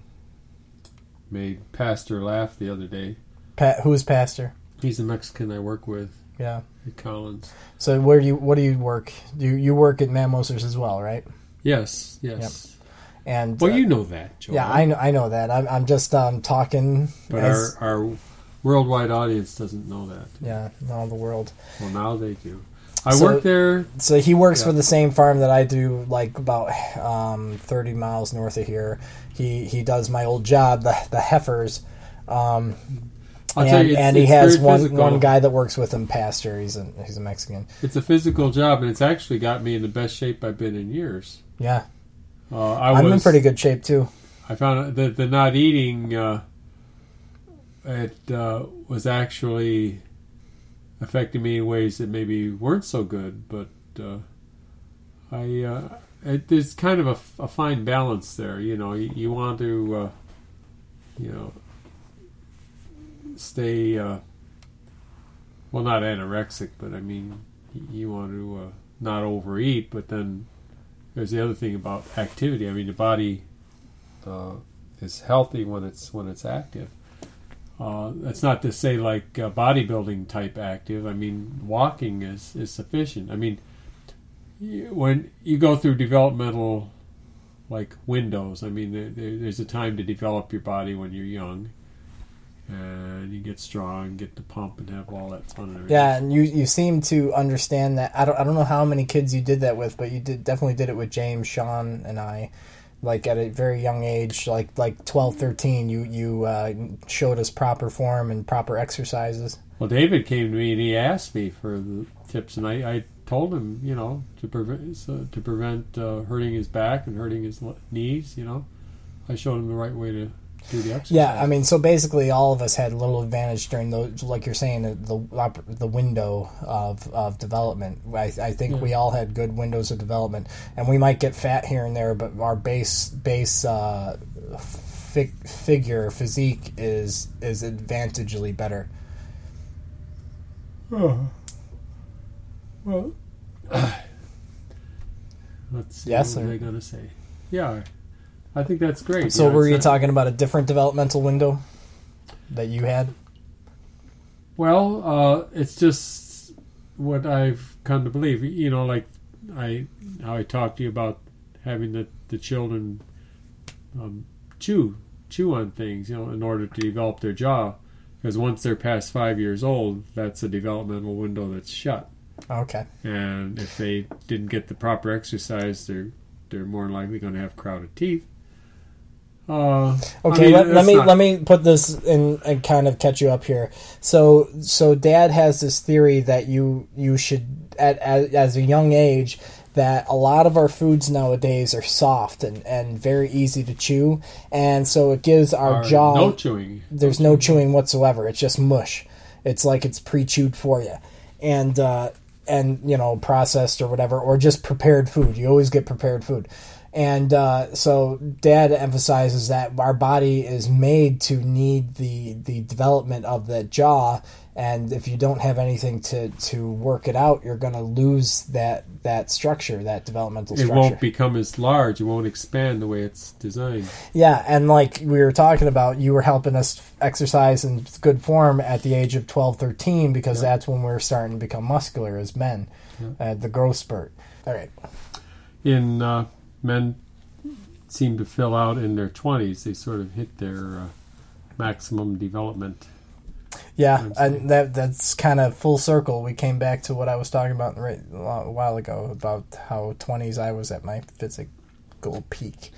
made Pastor laugh the other day. Pat, who's pastor? He's a Mexican I work with. Yeah at Collins. so where do you what do you work you you work at Mammosers as well right Yes, yes. and Well, uh, you know that, Joel. yeah i know i know that i'm, I'm just um talking But as, our our worldwide audience doesn't know that. yeah all the world Well, now they do. I So- work there. So he works Yeah. for the same farm that I do, like about um, thirty miles north of here. He he does my old job, the the heifers, um, I'll and, you, and he has one physical. one guy that works with him, Pastor. He's a he's a Mexican. It's a physical job, and it's actually got me in the best shape I've been in years. Yeah, Uh, I I'm was, in pretty good shape too. I found that the not eating uh, it uh, was actually affecting me in ways that maybe weren't so good. But uh, I uh, it, there's kind of a, a fine balance there. You know, you, you want to uh, you know stay uh, well, not anorexic, but I mean you want to uh, not overeat. But then there's the other thing about activity. I mean, the body uh, is healthy when it's when it's active. Uh, that's not to say like uh, bodybuilding type active. I mean, walking is, is sufficient. I mean, when you go through developmental like windows, I mean, there, there's a time to develop your body when you're young, and you get strong, get to pump, and have all that fun. And everything. Yeah, and you you seem to understand that. I don't I don't know how many kids you did that with, but you did definitely did it with James, Sean, and I. Like at a very young age, like like 12, 13, you you uh, showed us proper form and proper exercises. Well, David came to me and he asked me for the tips, and I, I told him, you know, to prevent so, to prevent uh, hurting his back and hurting his knees. You know, I showed him the right way to do the exercise. Yeah, I mean, so basically, all of us had a little advantage during those, like you're saying, the the, window of, of development. I, I think we all had good windows of development, and we might get fat here and there, but our base base uh, fig- figure physique is is advantagely better. Oh. Well, let's see. Yes, what sir. going to say? Yeah, I think that's great. So, Yeah, were you talking about a different developmental window that you had? Well, uh, it's just what I've come to believe. You know, like I how I talked to you about having the the children um, chew chew on things, you know, in order to develop their jaw. Because once they're past five years old, that's a developmental window that's shut. Okay. And if they didn't get the proper exercise, they're they're more likely going to have crowded teeth. Uh, I Okay, mean, let, let me not- let me put this in and kind of catch you up here. So so dad has this theory that you you should at, at as a young age that a lot of our foods nowadays are soft and, and very easy to chew and so it gives our Or jaw no chewing. there's no chewing whatsoever. It's just mush. It's like it's pre-chewed for you, and uh, and you know processed or whatever, or just prepared food. You always get prepared food, and uh, so Dad emphasizes that our body is made to need the the development of the jaw, and if you don't have anything to to work it out, you're going to lose that that structure, that developmental It won't become as large. It won't expand the way it's designed. Yeah, and like we were talking about, you were helping us exercise in good form at the age of 12, 13, because that's when we are starting to become muscular as men, uh, the growth spurt. All right. in uh, men seem to fill out in their 20s they sort of hit their uh, maximum development Yeah, and that that's kind of full circle. We came back to what I was talking about right a while ago about how 20s I was at my physical peak.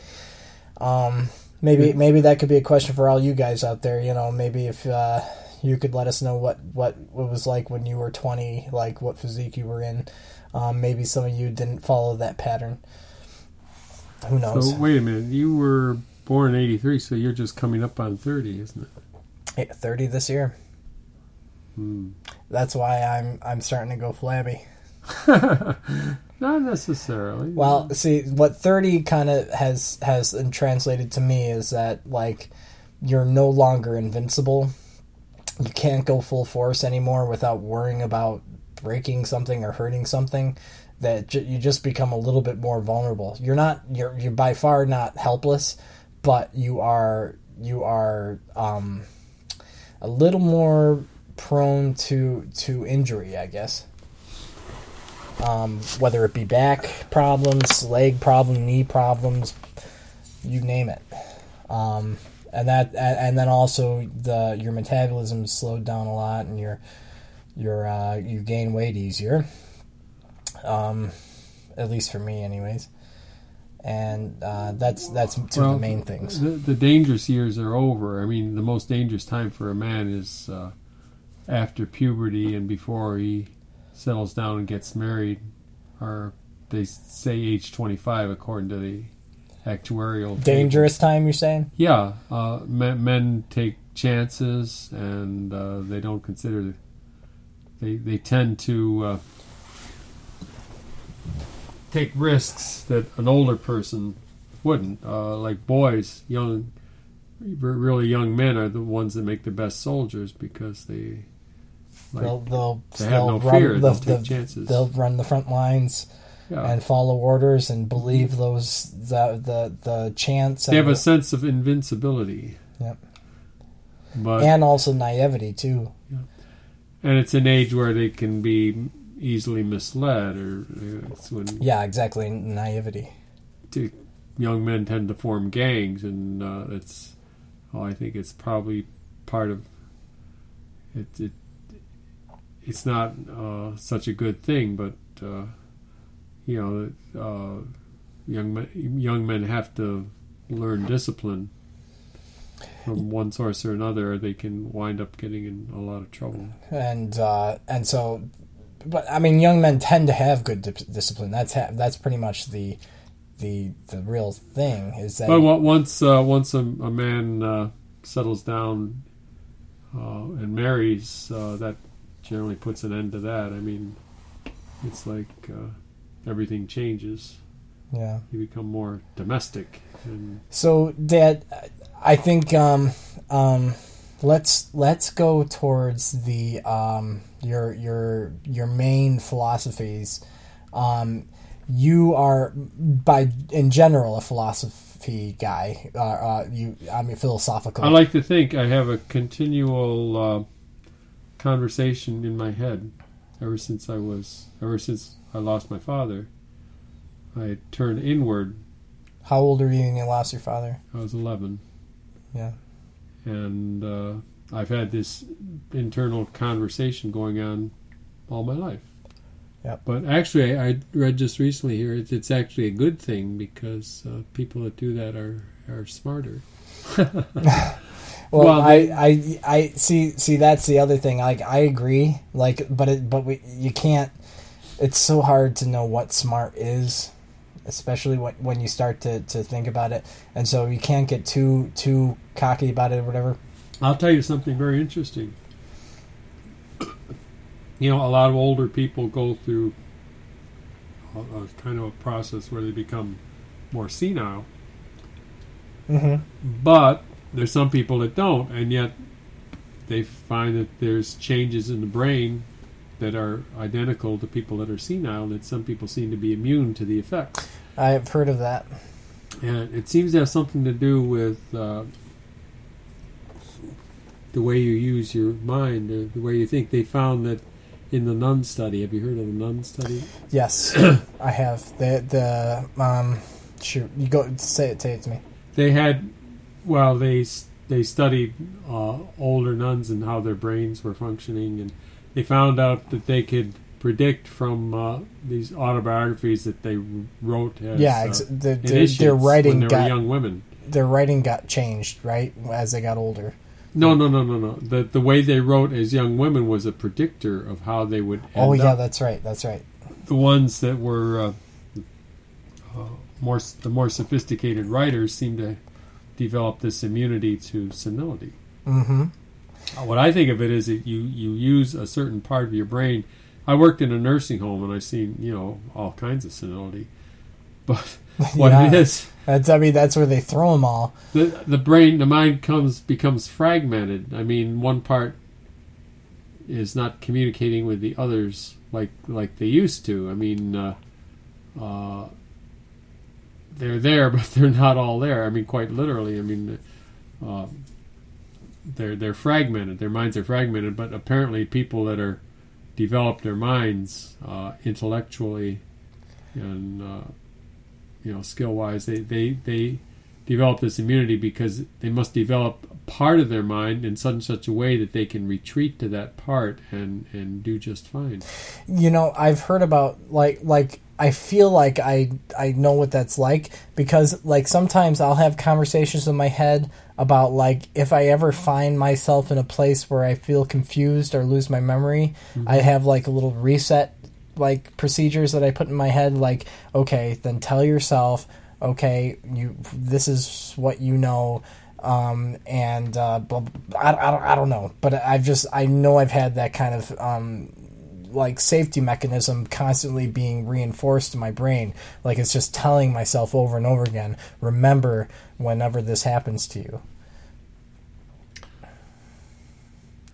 Um, maybe maybe that could be a question for all you guys out there. You know, maybe if uh, you could let us know what what it was like when you were 20, like what physique you were in. Um, maybe some of you didn't follow that pattern. Who knows? so wait a minute you were born in 83 so you're just coming up on 30 isn't it Hey, 30 this year. Hmm. That's why I'm I'm starting to go flabby. not necessarily Well, see, what thirty kind of has has translated to me is that like you're no longer invincible, you can't go full force anymore without worrying about breaking something or hurting something that j- you just become a little bit more vulnerable. You're not you're you're by far not helpless but you are you are um, a little more prone to to injury i guess. Um, whether it be back problems leg problem knee problems you name it. Um, and that and then also the your metabolism slowed down a lot and your your uh, you gain weight easier um, at least for me anyways and uh, that's that's two of the main things The, the dangerous years are over. I mean, the most dangerous time for a man is uh, after puberty and before he settles down and gets married, or they say age 25 according to the actuarial. table. dangerous time you're saying Yeah, uh, men, men take chances and uh, they don't consider. They they tend to uh, take risks that an older person wouldn't. Uh, like boys, young, really young men are the ones that make the best soldiers because they. Like, they'll they'll, they have they'll no run fear, the, they'll the- take chances. they'll run the front lines yeah. and follow orders and believe those the the the chance they have and, a sense of invincibility. Yep. But and also naivety too and it's an age where they can be easily misled, or uh, it's when yeah exactly naivety to, young men tend to form gangs, and uh, it's. Oh, I think it's probably part of. It. it it's not uh, such a good thing, but uh, you know, uh, young men, young men have to learn discipline from one source or another, or they can wind up getting in a lot of trouble. and uh, and so, but I mean, young men tend to have good di- discipline. That's ha- that's pretty much the the the real thing. Is that But once uh, once a, a man uh, settles down uh, and marries, uh, that generally puts an end to that. I mean, it's like uh, everything changes. yeah. You become more domestic, and So, Dad, I think um, um, let's let's go towards the um, your your your main philosophies. Um, you are by in general a philosophy guy. Uh, uh, you, I mean, philosophical. I like to think I have a continual uh, conversation in my head ever since I was ever since I lost my father. I turned inward. How old are you when you lost your father? I was eleven. Yeah. And uh, I've had this internal conversation going on all my life. Yep. But actually, I read just recently here it's, it's actually a good thing because uh, people that do that are are smarter. Well, Well, I, I, I see. See, that's the other thing. Like, I agree. Like, but it, but we, you can't. It's so hard to know what smart is, especially when when you start to, to think about it. And so you can't get too too cocky about it or whatever. I'll tell you something very interesting. You know, a lot of older people go through a, a kind of a process where they become more senile. Mm-hmm. But there's some people that don't, and yet they find that there's changes in the brain that are identical to people that are senile, that some people seem to be immune to the effects. I've heard of that. And it seems to have something to do with uh, the way you use your mind, the way you think. They found that in the nun study. Have you heard of the nun study? Yes, I have. The the um, shoot, you go say it. Say it to me. They had, well, they they studied uh, older nuns and how their brains were functioning, and they found out that they could predict from uh, these autobiographies that they wrote as yeah, uh, ex- the, their, writing when they got were young women. their writing got changed right as they got older. No, no, no, no, no. The the way they wrote as young women was a predictor of how they would. End Oh yeah, up. that's right. That's right. the ones that were uh, uh, more the more sophisticated writers seem to develop this immunity to senility. Mm-hmm. Uh, What I think of it is that you you use a certain part of your brain. I worked in a nursing home and I seen you know all kinds of senility, but what Yeah. it is That's I mean that's where they throw them all. the the brain the mind comes becomes fragmented. I mean one part is not communicating with the others like like they used to. I mean, uh, uh, they're there, but they're not all there. I mean, quite literally. I mean, uh, they're they're fragmented. Their minds are fragmented, but apparently, people that are develop their minds uh, intellectually and uh, you know skill wise, they they they develop this immunity because they must develop part of their mind in such and such a way that they can retreat to that part and and do just fine. you know i've heard about like like i feel like i i know what that's like because like sometimes i'll have conversations in my head about like if i ever find myself in a place where i feel confused or lose my memory i have like a little reset like procedures that i put in my head like okay then tell yourself okay you this is what you know um, and uh, I, I, don't, I don't know but i've just i know i've had that kind of um, like safety mechanism constantly being reinforced in my brain. Like it's just telling myself over and over again remember whenever this happens to you.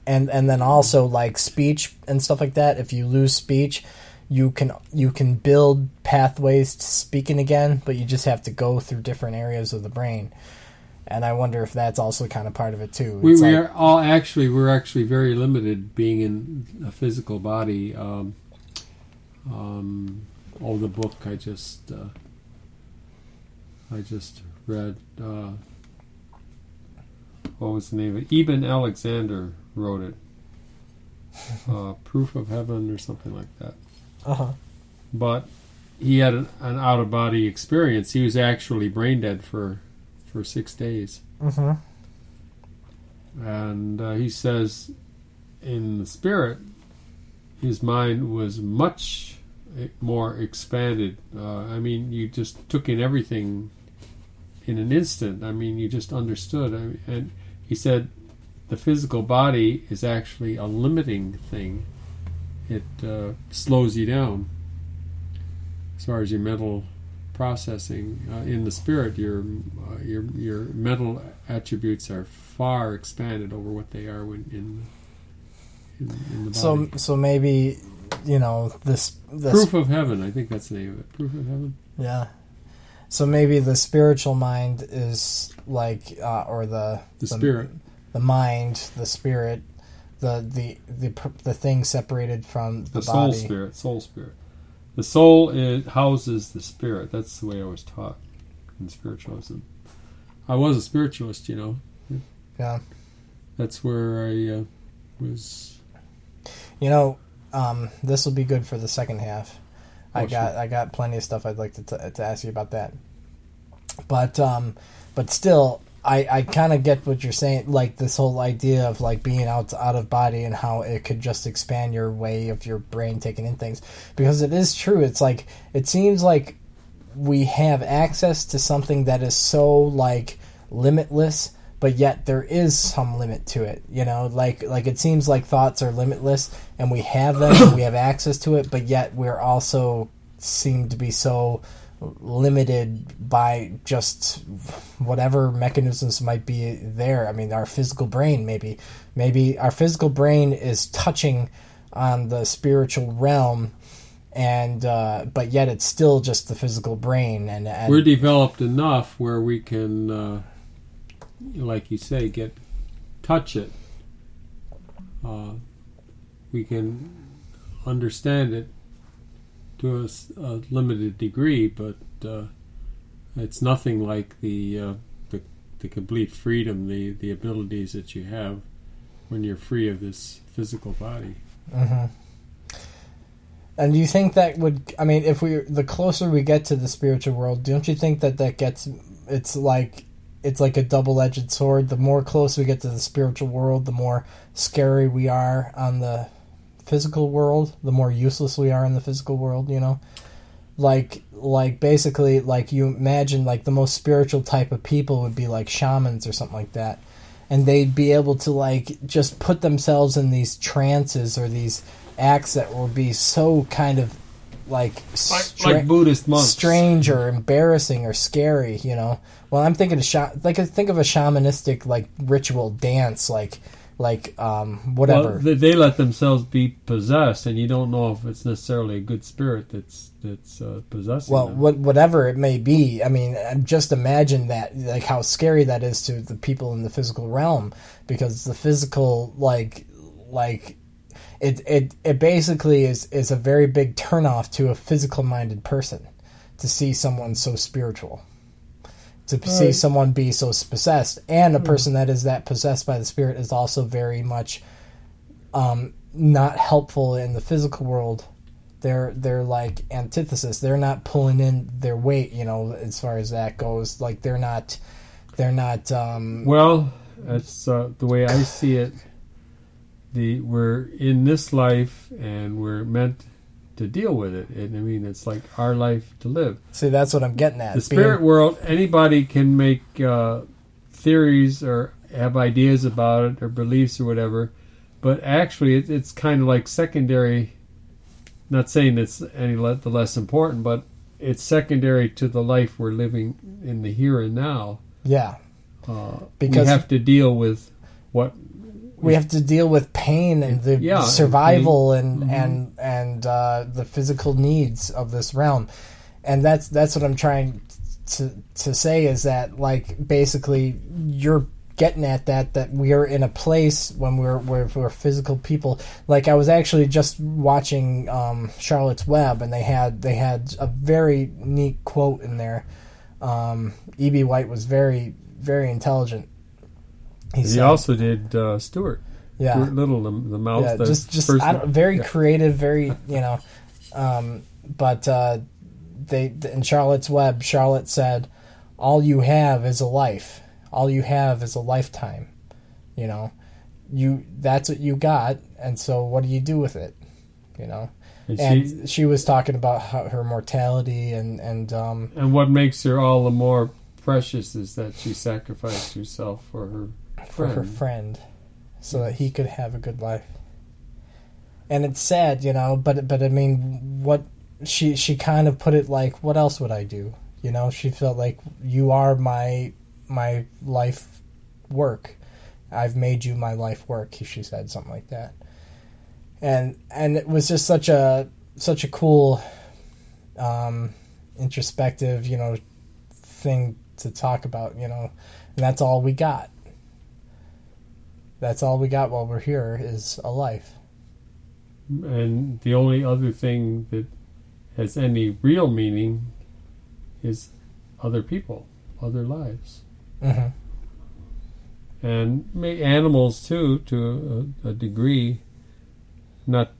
And and then also like speech and stuff like that if you lose speech you can you can build pathways to speaking again but you just have to go through different areas of the brain and i wonder if that's also kind of part of it too We, we like, are all actually we're actually very limited being in a physical body. Um, um, oh, the book I just uh, I just read. Uh, what was the name of it? Eben Alexander wrote it. Uh, Proof of Heaven or something like that. uh-huh But he had an, an out of body experience. He was actually brain dead for for six days. mm-hmm. and uh, he says in the spirit his mind was much eh, more expanded uh, i mean you just took in everything in an instant i mean you just understood I mean, and he said the physical body is actually a limiting thing it uh, slows you down as far as your mental processing uh, in the spirit your uh, your your mental attributes are far expanded over what they are when in in, in the body. so so maybe you know this this proof of heaven i think that's the name of it proof of heaven Yeah. So maybe the spiritual mind is like, uh, or the the spirit the mind, the spirit, the the the the thing separated from the, the soul body. spirit soul spirit the soul is, houses the spirit that's the way i was taught in spiritualism i was a spiritualist you know Yeah. that's where i uh, was You know, um, this will be good for the second half. I Oh, got sure. I got plenty of stuff I'd like to t- to ask you about that. But um, but still, I I kind of get what you're saying. Like this whole idea of like being out out of body and how it could just expand your way of your brain taking in things because it is true. It's like it seems like we have access to something that is so like limitless but yet there is some limit to it you know like like it seems like thoughts are limitless and we have them and we have access to it but yet we're also seem to be so limited by just whatever mechanisms might be there. I mean our physical brain maybe. Maybe our physical brain is touching on the spiritual realm and uh, but yet it's still just the physical brain and, and we're developed enough where we can uh, like you say get touch it. Uh, we can understand it to a a, limited degree but uh, it's nothing like the, uh, the the complete freedom the the abilities that you have when you're free of this physical body Mhm. And do you think that would? I mean, if we the closer we get to the spiritual world, don't you think that that gets? It's like it's like a double edged sword. The more close we get to the spiritual world, the more scary we are on the physical world. The more useless we are in the physical world. You know, like like basically like you imagine like the most spiritual type of people would be like shamans or something like that and they'd be able to like just put themselves in these trances or these acts that would be so kind of like stra- like buddhist monks strange or embarrassing or scary you know well i'm thinking of sha- like I think of a shamanistic like ritual dance like like um, whatever. Well, they, let themselves be possessed, and you don't know if it's necessarily a good spirit that's that's uh, possessing well, them. what, whatever it may be. I mean, uh, just imagine that, like how scary that is to the people in the physical realm, because the physical, like, like. It, it it basically is, is a very big turnoff to a physical minded person to see someone so spiritual to see someone be so possessed. And a person that is that possessed by the spirit is also very much um, not helpful in the physical world. They're they're like antithesis. They're not pulling in their weight you know as far as that goes. Like they're not they're not um Well, that's uh, the way I see it. The we're in this life, and we're meant to deal with it. And I mean, it's like our life to live. see that's what i'm getting at The spirit Being- world, anybody can make uh, theories or have ideas about it or beliefs or whatever, but actually, it, it's kind of like secondary. Not saying it's any le- the less important, but it's secondary to the life we're living in the here and now. yeah Uh, Because- we have to deal with what we have to deal with pain and the Yeah, survival and and and uh, the physical needs of this realm, and that's that's what I'm trying to to say is that like basically you're getting at that that we are in a place when we're we're, we're physical people. Like I was actually just watching um, Charlotte's Web, and they had they had a very neat quote in there. Um, E.B. White was very very intelligent. He said- also did. Uh, Stuart, yeah Stuart Little, the, the mouth. yeah, the just just first- I don't, very yeah. creative, very you know. Um, but uh, they in Charlotte's Web, Charlotte said, "All you have is a life. All you have is a lifetime. You know, you that's what you got, and so what do you do with it? You know." And And she- she, was talking about how, her mortality and and um, And what makes her all the more precious is that she sacrificed herself for her for her friend. so that he could have a good life. And it's sad, you know, but but I mean what she she kind of put it like what else would I do? You know, she felt like you are my my life work. I've made you my life work, she said something like that. And and it was just such a such a cool um introspective, you know, thing to talk about, you know. And that's all we got that's all we got while we're here is a life. And the only other thing that has any real meaning is other people, other lives. hmm and may animals too to a, a degree not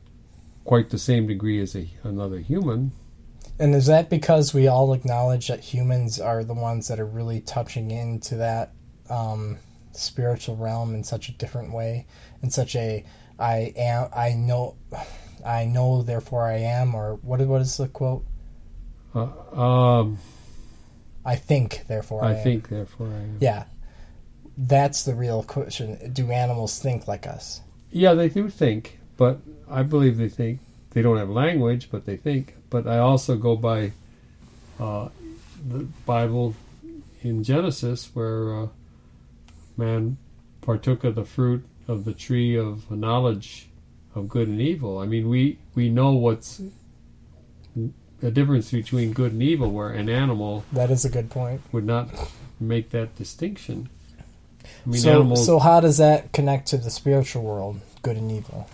quite the same degree as a, another human And is that because we all acknowledge that humans are the ones that are really touching into that um, spiritual realm in such a different way, in such a I am, I know, I know, therefore I am, or what? What is the quote? uh, um, I think, therefore I, I am. think therefore I am Yeah, that's the real question. Do animals think like us? yeah they do think but I believe they think they don't have language but they think but I also go by uh, the Bible in Genesis where uh, man partook of the fruit of the tree of knowledge of good and evil. I mean, we we know what's the difference between good and evil, where an animal That is a good point. would not make that distinction. I mean, so, animals. so how does that connect to the spiritual world, good and evil?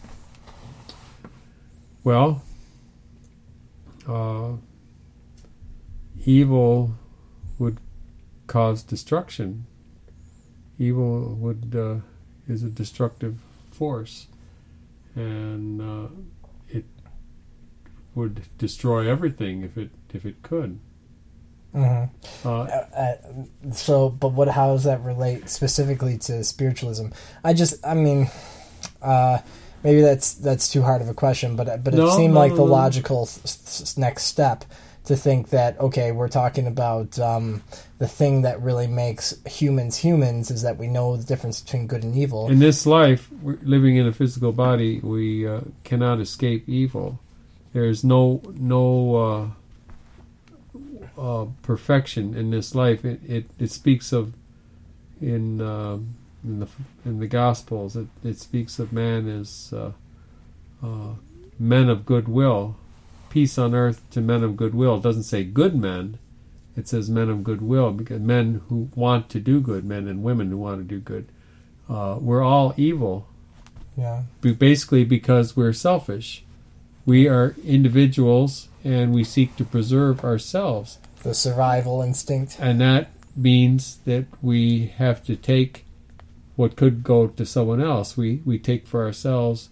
Well, uh, evil would cause destruction. Evil would uh, is a destructive force, and uh, it would destroy everything if it if it could. hmm Uh, uh, so but what how does that relate specifically to spiritualism? I just i mean uh maybe that's that's too hard of a question but but it No, seemed no, like no, the logical s- s- next step to think that okay we're talking about um the thing that really makes humans humans is that we know the difference between good and evil in this life, living in a physical body, we uh, cannot escape evil. There's no no uh, uh, perfection in this life. It, it it speaks of in uh, in the in the Gospels. It it speaks of man as uh, uh, men of goodwill, peace on earth to men of goodwill. It doesn't say good men. It says men of goodwill because men who want to do good, men and women who want to do good. Uh, we're all evil, Yeah. basically because we're selfish. We are individuals and we seek to preserve ourselves. The survival instinct. And that means that we have to take what could go to someone else. We we take for ourselves,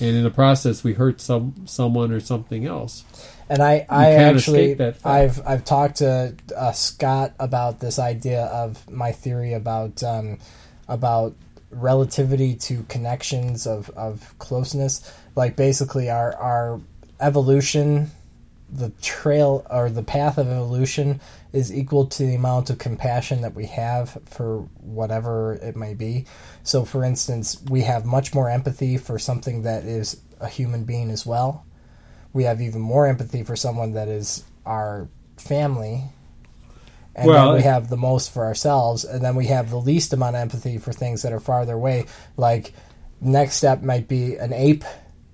and in the process, we hurt some someone or something else. And I, I actually, escape that fact. I've, I've talked to uh, Scott about this idea of my theory about, um, about relativity to connections of, of closeness. Like basically, our, our evolution, the trail or the path of evolution, is equal to the amount of compassion that we have for whatever it may be. So, for instance, we have much more empathy for something that is a human being as well. We have even more empathy for someone that is our family. And Well, then we have the most for ourselves and then we have the least amount of empathy for things that are farther away. Like next step might be an ape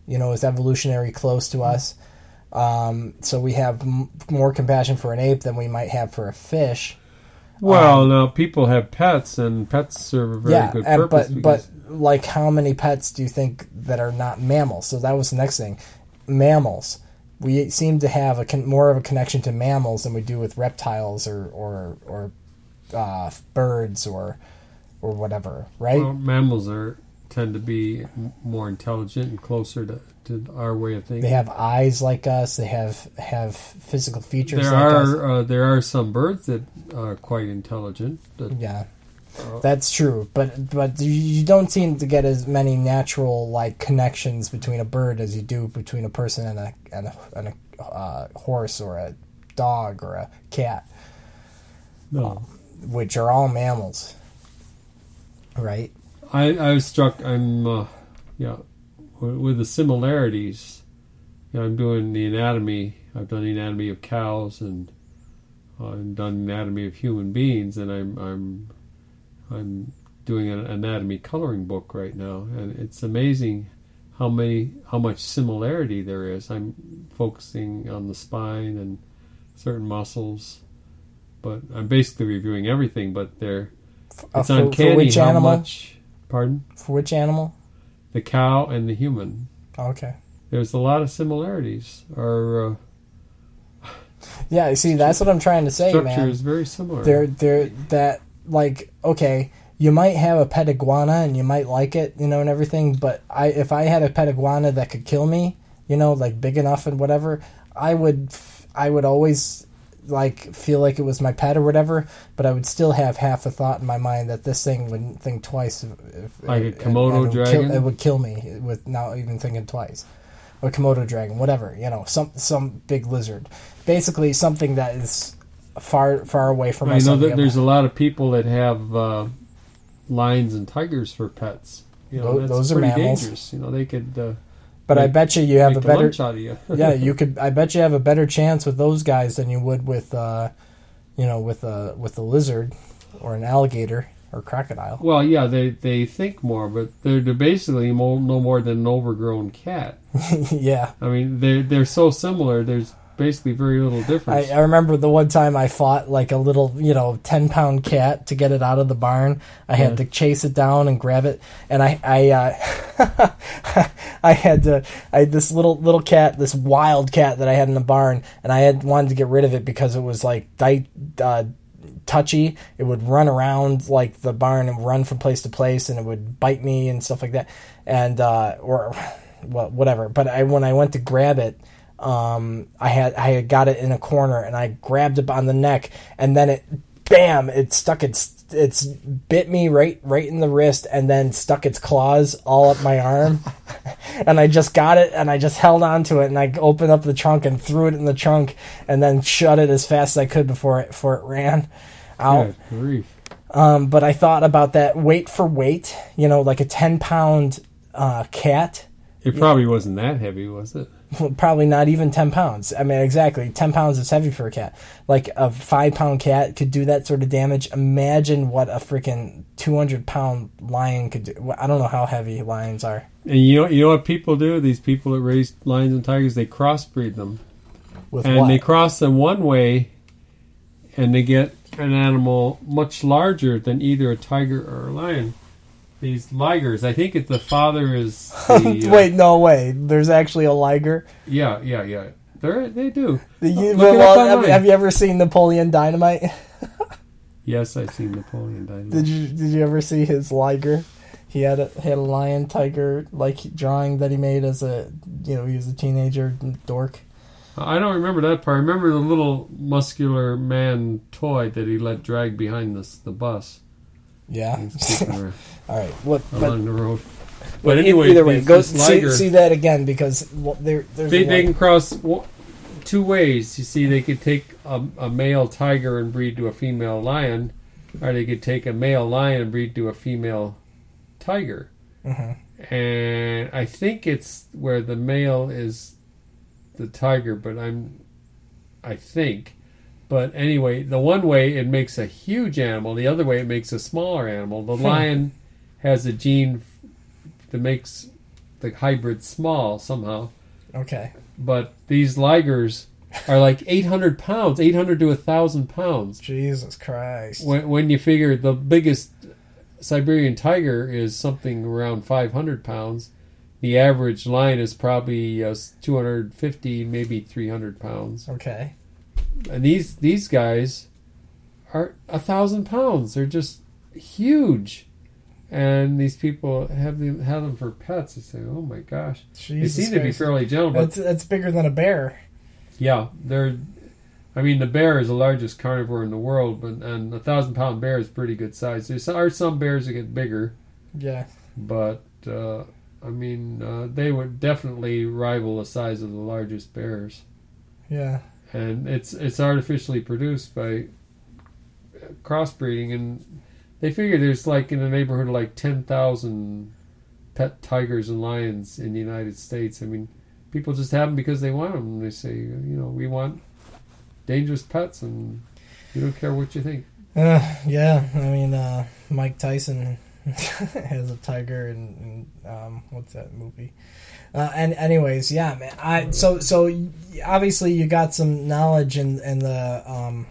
you know is evolutionary close to us um, so we have m- more compassion for an ape than we might have for a fish. Well, now people have pets, and pets serve a very yeah good purpose. but because- but like how many pets do you think that are not mammals? So that was the next thing. Mammals. We seem to have a con- more of a connection to mammals than we do with reptiles or or or uh, birds or or whatever right? Well, mammals are tend to be more intelligent and closer to, to our way of thinking. they have eyes like us they have have physical features there like us are uh, there are some birds that are quite intelligent. That, Yeah, Oh. that's true. But but you- don't seem to get as many natural like connections between a bird as you do between a person and a and a, and a uh, horse or a dog or a cat, no, which are all mammals, right? I I was struck. I'm uh, yeah with with the similarities. You know, I'm doing the anatomy. I've done the anatomy of cows and uh, I've done anatomy of human beings, and I'm I'm I'm doing an anatomy coloring book right now, and it's amazing how many how much similarity there is. I'm focusing on the spine and certain muscles, but I'm basically reviewing everything. But they're Uh, it's for, for uncanny which how animal? much. Pardon For which animal? The cow and the human. Okay. There's a lot of similarities. Our uh, Yeah, see, that's what I'm trying to say, structure man. is very similar. they're they're that like okay you might have a pet iguana and you might like it you know and everything but i if i had a pet iguana that could kill me you know like big enough and whatever i would I would always like feel like it was my pet or whatever but i would still have half a thought in my mind that this thing wouldn't think twice if, Like a Komodo it dragon? kill, it would kill me with not even thinking twice or komodo dragon whatever you know some some big lizard basically something that is far far away from I know that there's a lot of people that have uh, lions and tigers for pets. You know, Tho- that's those are mammals. dangerous. You know, they could. Uh, but I bet you you have a better you. yeah you could I bet you have a better chance with those guys than you would with uh you know with a with a lizard or an alligator or crocodile well, yeah, they they think more, but they're, they're basically mo- no more than an overgrown cat. yeah I mean, they're they're so similar. There's basically very little I, difference. I remember the one time I fought like a little, you know, ten pound cat to get it out of the barn. I had Yeah. to chase it down and grab it, and I, I, uh, I had to, I had this little little cat, this wild cat that I had in the barn, and I had wanted to get rid of it because it was like di- uh, touchy. It would run around like the barn and run from place to place, and it would bite me and stuff like that, and uh, or well, whatever. But I when I went to grab it um, I had I had got it in a corner and I grabbed it on the neck and then it bam it stuck its it's bit me right right in the wrist and then stuck its claws all up my arm. And I just got it and I just held on to it and I opened up the trunk and threw it in the trunk and then shut it as fast as I could before it before it ran out. Um, but I thought about that weight for weight, you know, like a 10 pound uh, cat. It probably wasn't that heavy, was it? Well, probably not even 10 pounds. I mean, exactly. 10 pounds is heavy for a cat. Like a five pound cat could do that sort of damage. Imagine what a freaking 200 pound lion could do. I don't know how heavy lions are. And you know, you know what people do? These people that raise lions and tigers, they crossbreed them, With and what? they cross them one way, and they get an animal much larger than either a tiger or a lion. These ligers, I think it, the father is. The, uh, Wait, no way. There's actually a liger. Yeah, yeah, yeah. They they do. The, you, well, have, have you ever seen Napoleon Dynamite? Yes, I've seen Napoleon Dynamite. Did you Did you ever see his liger? He had a he had a lion tiger like drawing that he made as a you know he was a teenager dork. I don't remember that part. I remember the little muscular man toy that he let drag behind this the bus. Yeah. He's kicking her All right. What? But along the road. But But anyway, either way, go see, see that again because well, there there's They, they can cross two ways. You see, they could take a, a male tiger and breed to a female lion, or they could take a male lion and breed to a female tiger. Mm-hmm. And I think it's where the male is the tiger, but I'm, I think. But anyway, the one way it makes a huge animal, the other way it makes a smaller animal. The lion has a gene that makes the hybrid small somehow okay. but these ligers are like 800 pounds 800 to 1000 pounds Jesus Christ. when, when you figure the biggest siberian tiger is something around 500 pounds the average lion is probably uh, 250 maybe 300 pounds Okay. And these these guys are a thousand pounds they're just huge and these people have them have them for pets. They say, "Oh my gosh!" Jesus they seem to be fairly gentle, but That's that's bigger than a bear. Yeah, they're. I mean, the bear is the largest carnivore in the world, but and a thousand pound bear is pretty good size. There are some bears that get bigger, Yeah. but uh, I mean, uh, they would definitely rival the size of the largest bears. Yeah. And it's it's artificially produced by crossbreeding, and they figure there's like in the neighborhood of like ten thousand pet tigers and lions in the United States. I mean, people just have them because they want them. They say, you know, we want dangerous pets, and you don't care what you think. Uh, yeah. I mean, uh, Mike Tyson has a tiger, and, and um, what's that movie? Uh, and anyways, yeah, man. I so so obviously you got some knowledge in in the um,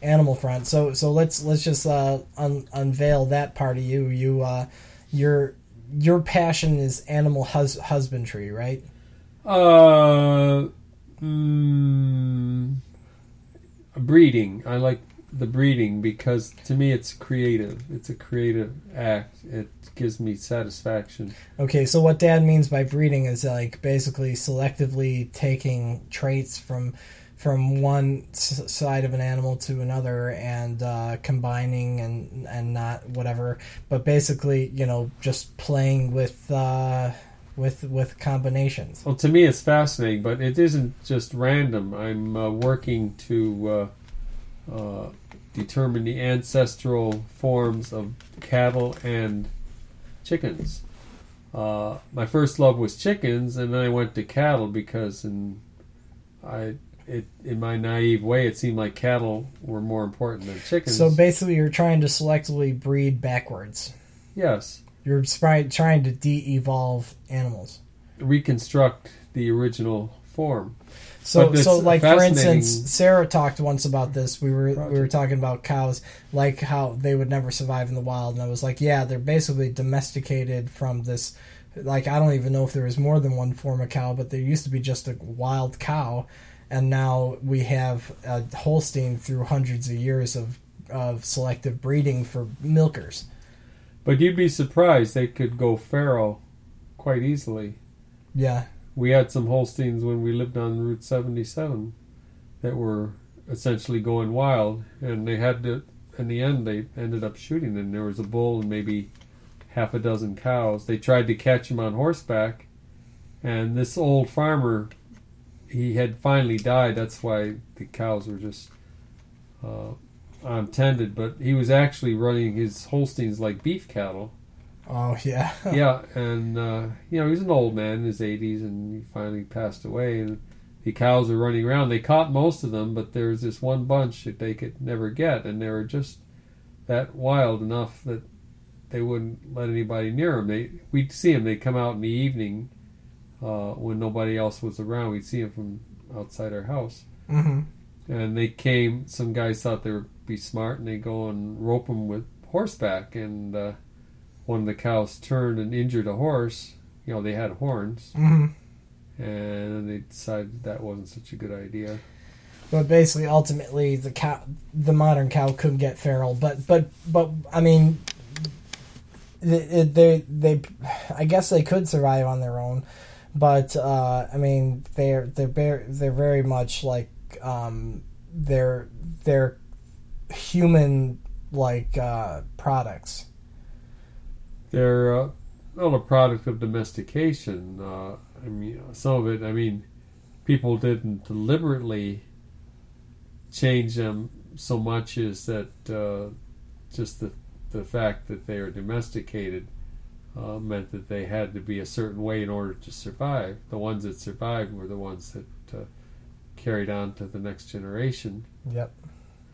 animal front. So so let's let's just uh, un- unveil that part of you. You uh, your your passion is animal hus- husbandry, right? Uh, mm, breeding. I like the breeding because to me it's creative. It's a creative act. It gives me satisfaction. Okay, so what Dad means by breeding is like basically selectively taking traits from from one s- side of an animal to another and uh, combining and and not whatever, but basically you know just playing with uh, with with combinations. Well, to me it's fascinating, but it isn't just random. I'm uh, working to uh, determine the ancestral forms of cattle and chickens. Uh, my first love was chickens, and then I went to cattle because, in I, it in my naive way, it seemed like cattle were more important than chickens. So basically, you're trying to selectively breed backwards. yes, You're trying to de-evolve animals. reconstruct the original form. So, so like for instance, Sarah talked once about this. We were we were talking about cows, like how they would never survive in the wild, and I was like, yeah, they're basically domesticated from this. Like I don't even know if there was more than one form of cow, but there used to be just a wild cow, and now we have a Holstein through hundreds of years of of selective breeding for milkers. But you'd be surprised they could go feral quite easily. Yeah, We had some Holsteins when we lived on Route 77 that were essentially going wild, and they had to. In the end, they ended up shooting them. There was a bull and maybe half a dozen cows. They tried to catch him on horseback, and this old farmer, he had finally died. That's why the cows were just uh, untended. But he was actually running his Holsteins like beef cattle. Oh yeah. yeah, and uh, you know he's an old man in his 80s, and he finally passed away. And the cows were running around. They caught most of them, but there's this one bunch that they could never get, and they were just that wild enough that they wouldn't let anybody near them. They we'd see them. They'd come out in the evening uh, when nobody else was around. We'd see them from outside our house, hmm and they came. Some guys thought they would be smart, and they go and rope them with horseback. And uh, one of the cows turned and injured a horse. You know, they had horns, hmm and they decided that wasn't such a good idea. But basically, ultimately, the cow, the modern cow could get feral. But but but I mean, they they, they I guess they could survive on their own. But uh, I mean, they're they're very, they're very much like um, they're they're human like uh, products. They're uh, not a product of domestication. Uh, I mean, some of it. I mean, people didn't deliberately change them so much as that uh, just the the fact that they are domesticated uh, meant that they had to be a certain way in order to survive. The ones that survived were the ones that uh, carried on to the next generation. Yep.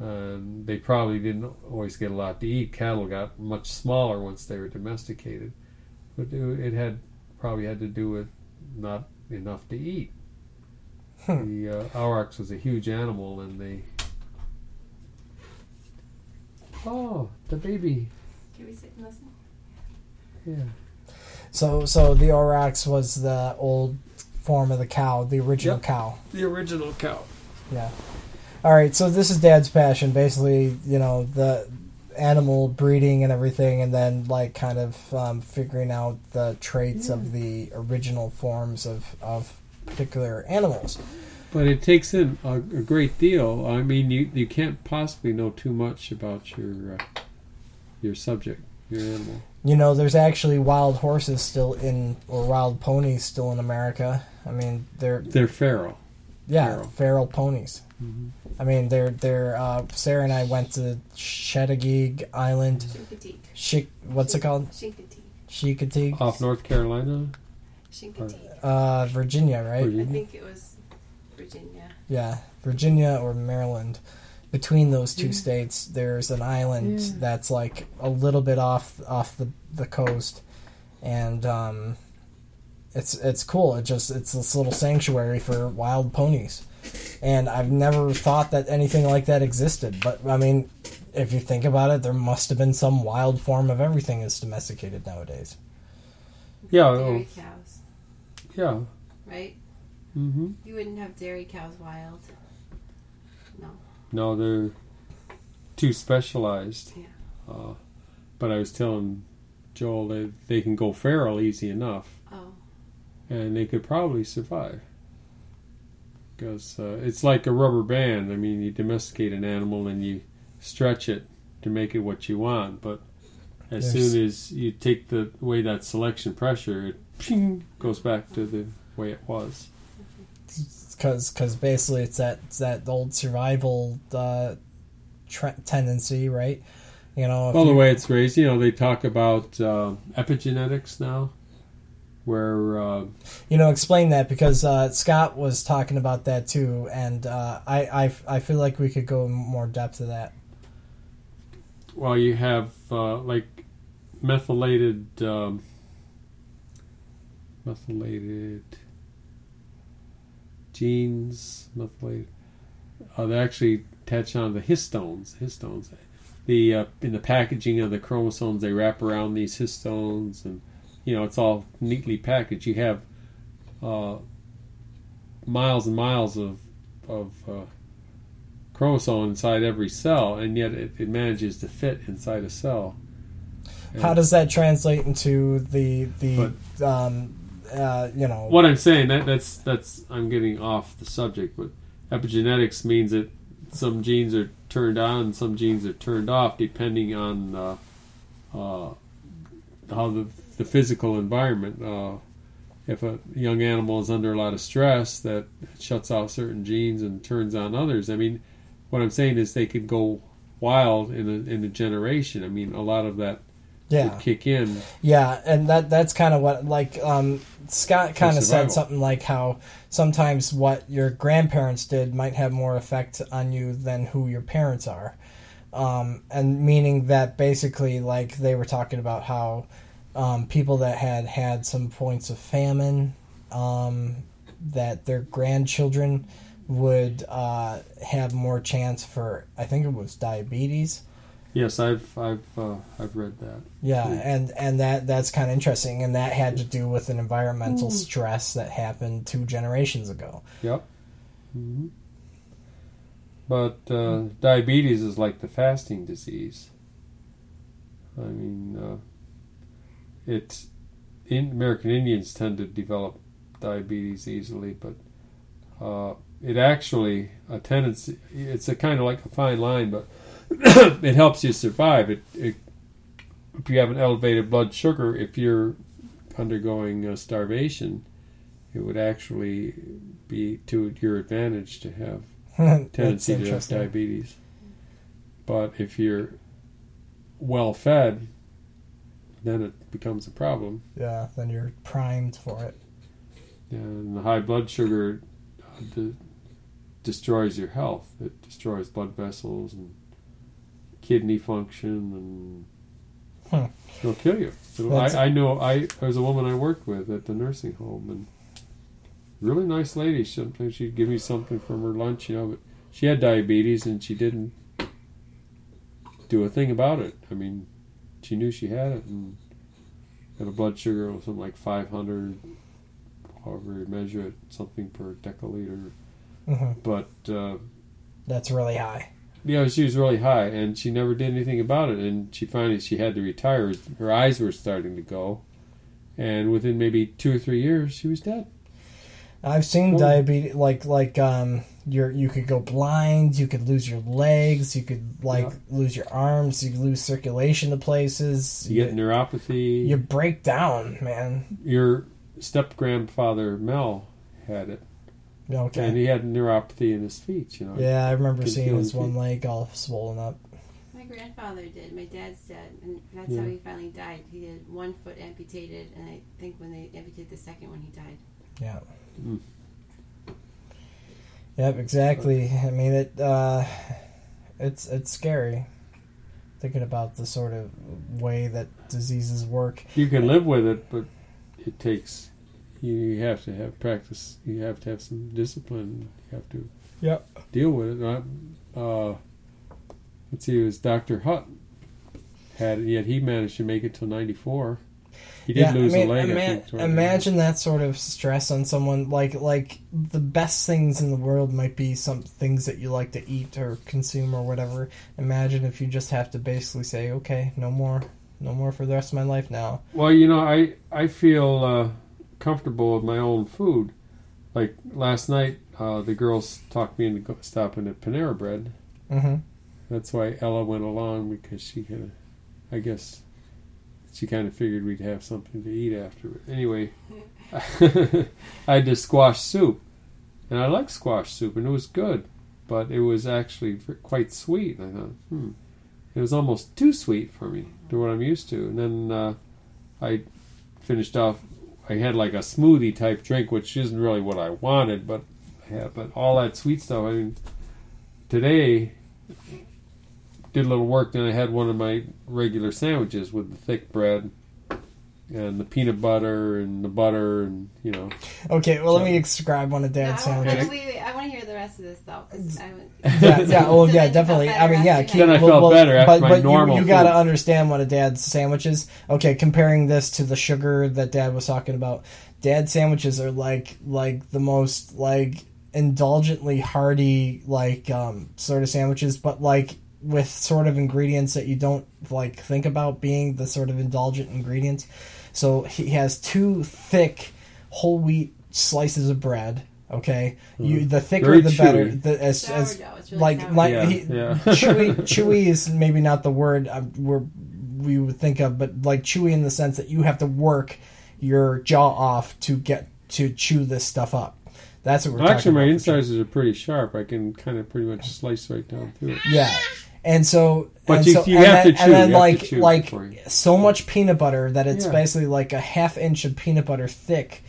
And they probably didn't always get a lot to eat. Cattle got much smaller once they were domesticated, but it it had probably had to do with not enough to eat. Hmm. The uh, aurochs was a huge animal, and they. Oh, the baby! Can we sit and listen? Yeah, So so the aurochs was the old form of the cow, the original Yep. cow. the original cow. Yeah. All right. So this is Dad's passion, basically. You know the animal breeding and everything, and then like kind of um, figuring out the traits of the original forms of of particular animals. But it takes in a, a great deal. I mean, you you can't possibly know too much about your uh, your subject, your animal. You know, there's actually wild horses still in, or wild ponies still in America. I mean, they're They're feral. Yeah, Feral. feral ponies. Mhm. I mean, they're they're. Uh, Sarah and I went to Chesapeake Island. Chincoteague. Chic, what's it called? Chincoteague. Chicoteague, Off North Carolina. Chincoteague. uh, Virginia, right? I think it was Virginia. Yeah, Virginia or Maryland. Between those two states, there's an island that's like a little bit off off the, the coast, and um, it's it's cool. It just it's this little sanctuary for wild ponies, and I've never thought that anything like that existed. But I mean, if you think about it, there must have been some wild form of everything that's domesticated nowadays. Yeah, Dairy oh, cows, yeah. right? Mm-hmm. You wouldn't have dairy cows wild. No. No, they're too specialized. Yeah. Uh, but I was telling Joel that they can go feral easy enough. And they could probably survive. Because uh, it's like a rubber band. I mean, you domesticate an animal and you stretch it to make it what you want, but as There's- soon as you take the away that selection pressure, it ping, goes back to the way it was. because because basically it's that it's that old survival uh, tendency, right? You know, Well, the way it's raised, you know, they talk about uh, epigenetics now, where uh, you know, explain that because uh, Scott was talking about that too, and uh, I, I I feel like we could go in more depth to that. well, you have uh, like methylated um, methylated genes, methylated. Uh, they actually touch on the histones. Histones. The uh, in the packaging of the chromosomes, they wrap around these histones, and you know it's all neatly packaged. You have uh, miles and miles of of uh, chromosome inside every cell, and yet it, it manages to fit inside a cell. How does that translate into the the um, uh, you know What I'm saying that that's that's I'm getting off the subject, but epigenetics means that some genes are turned on and some genes are turned off depending on uh, uh, how the the physical environment. Uh, if a young animal is under a lot of stress, that shuts off certain genes and turns on others. I mean, what I'm saying is they could go wild in a in a generation. I mean, a lot of that Yeah. would kick in. Yeah, and that that's kind of what like um, Scott kind of said something like how sometimes what your grandparents did might have more effect on you than who your parents are, um, and meaning that basically like they were talking about how um, people that had had some points of famine, um, that their grandchildren would uh, have more chance for I think it was diabetes. Yes, I've I've uh, I've read that. Yeah, and and that that's kind of interesting, and that had to do with an environmental stress that happened two generations ago. Yep. hmm But uh, diabetes is like the fasting disease. I mean, uh, it's in American Indians tend to develop diabetes easily, but uh, it actually a tendency. It's a kind of like a fine line, but it helps you survive. It, it if you have an elevated blood sugar, if you're undergoing uh, starvation, it would actually be to your advantage to have tendency to have diabetes. But if you're well fed, then it becomes a problem. Yeah, then you're primed for it. And the high blood sugar uh, de- destroys your health. It destroys blood vessels and kidney function, and Hmm. it'll kill you. It'll- I, I know. I there was a woman I worked with at the nursing home, and really nice lady. Sometimes she'd give me something from her lunch, you know. But she had diabetes, and she didn't do a thing about it. I mean, she knew she had it, and had a blood sugar of something like 500, however you measure it, something per deciliter. hmm But uh, That's really high. yeah, she was really high, and she never did anything about it. And she finally she had to retire. Her eyes were starting to go, and within maybe two or three years, she was dead. I've seen Oh. diabetes like like um you're you could go blind, you could lose your legs, you could like Yeah. lose your arms, you could lose circulation to places. You get neuropathy. you break down, man. Your step grandfather Mel had it, Okay. and he had neuropathy in his feet. You know. yeah, I remember seeing his his one feet. leg all swollen up. My grandfather did. My dad's dead, and that's Yeah. how he finally died. He had one foot amputated, and I think when they amputated the second one, he died. Yeah. Mm. Yep, exactly. I mean it uh it's it's scary thinking about the sort of way that diseases work. You can live with it, but it takes. You have to have practice. You have to have some discipline. You have to Yep. deal with it. I- Uh, let's see, it was Doctor Hutt had it, yet he managed to make it till '94. He did yeah, lose I mean, a leg. ima- think, toward the end. imagine that sort of stress on someone. Like, like the best things in the world might be some things that you like to eat or consume or whatever. Imagine if you just have to basically say, "Okay, no more, no more for the rest of my life now." Well, you know, I I feel uh, comfortable with my own food. Like last night, uh, the girls talked me into stopping at Panera Bread. hmm That's why Ella went along because she kind of, I guess, she kind of figured we'd have something to eat after. Anyway, I had this squash soup, and I like squash soup, and it was good, but it was actually quite sweet. I thought, hmm, it was almost too sweet for me to what I'm used to. And then uh, I finished off. I had like a smoothie type drink, which isn't really what I wanted, but had, but all that sweet stuff. I mean, today did a little work. Then I had one of my regular sandwiches with the thick bread and the peanut butter and the butter and you know. Okay, well, let me describe one of Dad's I, want, sandwiches. wait, wait, I want to hear the rest of this though. 'cause I would, yeah, yeah, well, yeah, then you felt definitely. I mean, yeah. keep- Then I felt well, better after but, my but normal You, you got to understand one of Dad's sandwiches. Okay, comparing this to the sugar that Dad was talking about, Dad's sandwiches are like like the most like indulgently hearty like um sort of sandwiches, but like with sort of ingredients that you don't like think about being the sort of indulgent ingredients. So he has two thick whole wheat slices of bread. Okay, you the thicker Very the better. The, as, as Sourdough, it's really like sourdough. like Yeah, he, yeah. chewy chewy is maybe not the word uh, we're, we would think of, but like chewy in the sense that you have to work your jaw off to get to chew this stuff up. That's what we're Actually, talking my about. incisors are pretty sharp. I can kind of pretty much slice right down through it. Yeah, and so But and you- so, you and have then, to and then you have to like chew like you- so much peanut butter that it's Yeah. basically like a half inch of peanut butter thick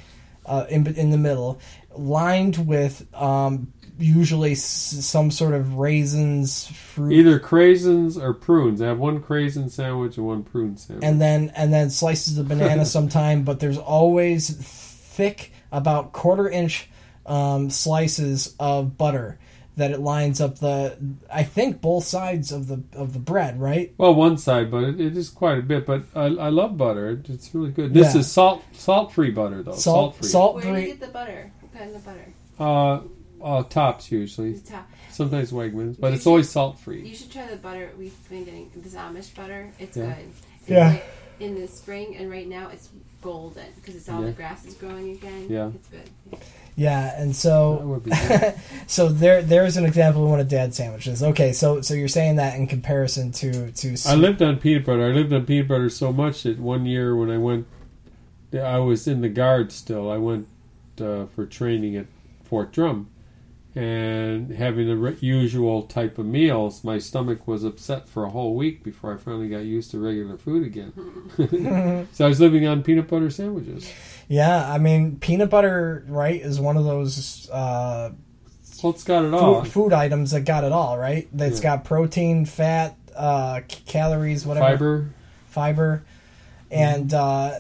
uh, in in the middle, lined with um, usually s- some sort of raisins, fruit, Either craisins or prunes. I have one craisin sandwich and one prune sandwich. and then and then slices of banana sometime. But there's always thick, about quarter inch um, slices of butter that it lines up the. I think both sides of the of the bread, right? well, one side, but it, it is quite a bit. But I, I love butter. It's really good. This Yeah. is salt salt free butter though. Salt, free. salt Where do you free. get the butter? What kind of butter? Uh, uh, tops usually. The top. Sometimes Wegmans, but You it's should- always salt free. You should try the butter we've been getting. This Amish butter. It's Yeah. good. It's Yeah. Like in the spring and right now it's golden because it's all Yeah. the grass is growing again. Yeah. It's good. Yeah, and so would be good. so there there's an example of one of dad's sandwiches. Okay, so so you're saying that in comparison to to I lived on peanut butter. I lived on peanut butter so much that one year when I went, I was in the guard still. I went uh, for training at Fort Drum, and having the re- usual type of meals, my stomach was upset for a whole week before I finally got used to regular food again. so I was living on peanut butter sandwiches. Yeah, I mean peanut butter, right, is one of those uh, Well, it's got it all. food, food items that got it all, right? That's Yeah. got protein, fat, uh, c- calories, whatever, Fiber. fiber, and uh,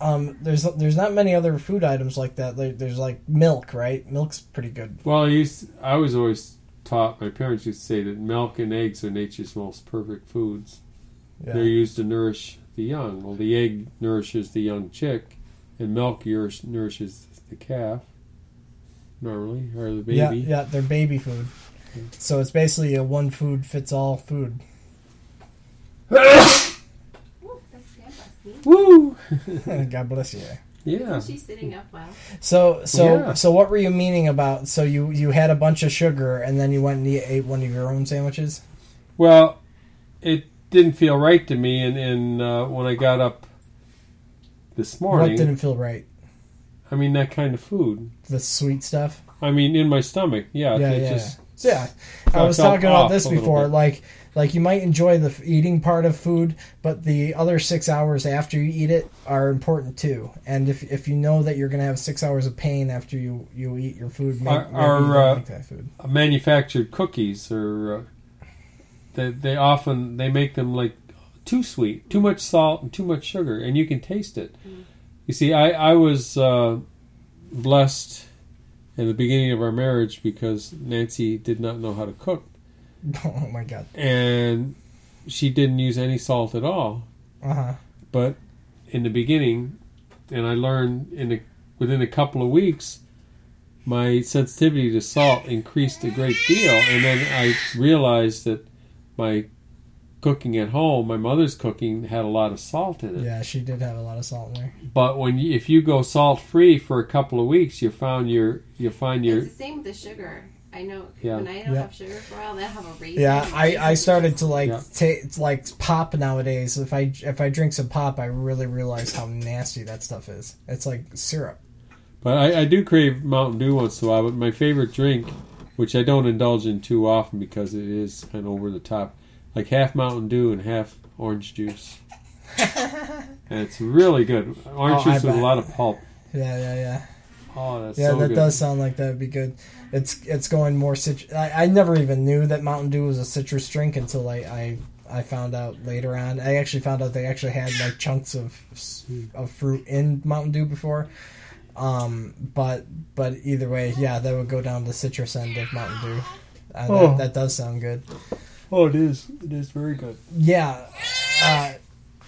um, there's there's not many other food items like that. There, there's like milk, right? Milk's pretty good. Well, I used. I was always taught. My parents used to say that milk and eggs are nature's most perfect foods. They're used to nourish the young. Well, the egg nourishes the young chick, and milk nourish- nourishes the calf. Normally, or the baby. yeah, yeah, they're baby food. So it's basically a one food fits all food. Ooh, that's Grandpa's neat. Woo! God bless you. Yeah. Isn't sitting up well? So so Yeah. so what were you meaning about? So you you had a bunch of sugar and then you went and you ate one of your own sandwiches. Well, it didn't feel right to me, and, and uh, when I got up this What morning, didn't feel right? I mean that kind of food. The sweet stuff. I mean, in my stomach, yeah. Yeah, yeah. just So, yeah, I was talking about this before. Like, like you might enjoy the eating part of food, but the other six hours after you eat it are important too. And if if you know that you're going to have six hours of pain after you you eat your food, maybe, Are- are, uh, like that food. manufactured cookies or uh, they they often they make them like too sweet, too much salt and too much sugar, and you can taste it. You see, I I was uh, blessed in the beginning of our marriage because Nancy did not know how to cook, Oh my god. and she didn't use any salt at all. Uh huh. But in the beginning, and I learned in a, within a couple of weeks, my sensitivity to salt increased a great deal, and then I realized that my cooking at home, my mother's cooking, had a lot of salt in it. Yeah, she did have a lot of salt in there. But when you, if you go salt free for a couple of weeks, you found your you find your It's the same with the sugar. I know Yeah. when I don't Yeah. have sugar for a while, then I have a raisin. Yeah, I, I started to like Yeah. ta- like pop nowadays. If I if I drink some pop, I really realize how nasty that stuff is. It's like syrup. But I, I do crave Mountain Dew once in a while. But my favorite drink, which I don't indulge in too often because it is kind of over the top, like half Mountain Dew and half orange juice. and it's really good. Orange Oh, juice with a lot of pulp. Yeah, yeah, yeah. Oh, that's so good. Yeah, so that good. does sound like that would be good. It's it's going more citrus. I, I never even knew that Mountain Dew was a citrus drink until I, I I found out later on. I actually found out they actually had like chunks of of fruit in Mountain Dew before. Um, but but either way, yeah, that would go down the citrus end of Mountain Dew. Uh, Oh. that, that does sound good. Oh, it is. It is very good. Yeah, uh,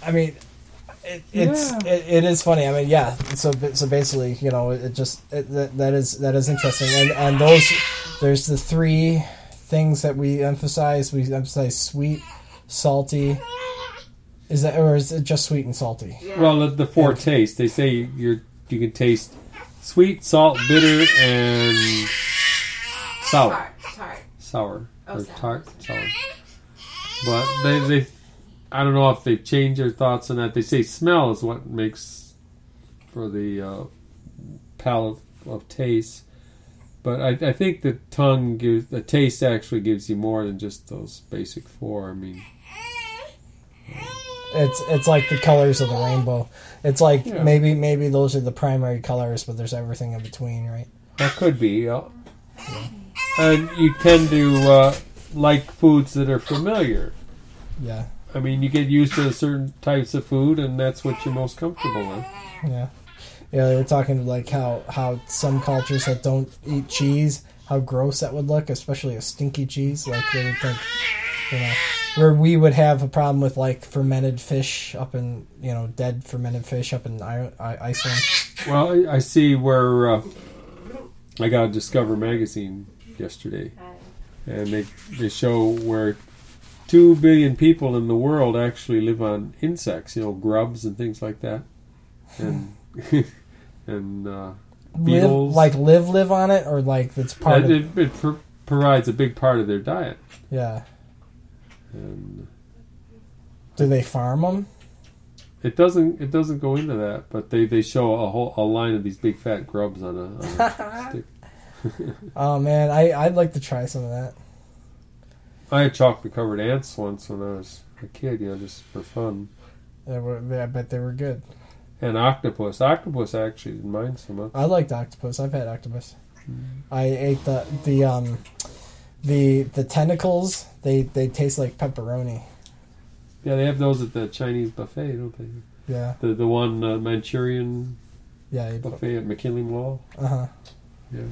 I mean, it, it's Yeah. it, it is funny. I mean, yeah. So so basically, you know, it just it, that, that is that is interesting. And and those there's the three things that we emphasize. We emphasize sweet, salty. Is that or is it just sweet and salty? Yeah. Well, the, the four tastes. They say you're you can taste sweet, salt, bitter, and sour. tart, tart. sour Oh, or sour. tart sour. But they they I don't know if they've changed their thoughts on that. They say smell is what makes for the uh, palate of taste. But I, I think the tongue gives the taste actually gives you more than just those basic four. I mean, It's it's like the colors of the rainbow. It's like Yeah. maybe maybe those are the primary colors, but there's everything in between, right? that could be. Yeah. And you tend to uh, like foods that are familiar. Yeah, I mean, you get used to certain types of food, and that's what you're most comfortable with. yeah, yeah. They were talking like how how some cultures that don't eat cheese, how gross that would look, especially a stinky cheese. Like they would think, you know, where we would have a problem with like fermented fish up in you know dead fermented fish up in I- I- Iceland. Well, I, I see where uh, I got a Discover magazine yesterday, and they they show where two billion people in the world actually live on insects, you know, grubs and things like that, and and uh, Live, beetles. like live live on it, or like it's part it, of it, it pr- provides a big part of their diet. yeah. And Do they farm them? it doesn't it doesn't go into that, but they, they show a whole a line of these big fat grubs on a, on a stick. Oh man, I I'd like to try some of that. I had chocolate covered ants once when I was a kid, you know, just for fun. They were, I bet they were good. And octopus. Octopus I actually didn't mind so much. I liked octopus. I've had octopus. I ate the the um the the tentacles. They they taste like pepperoni. Yeah, they have those at the Chinese buffet, don't they? Yeah, The the one uh, Manchurian yeah, buffet at McKinley Mall. uh huh. Yeah.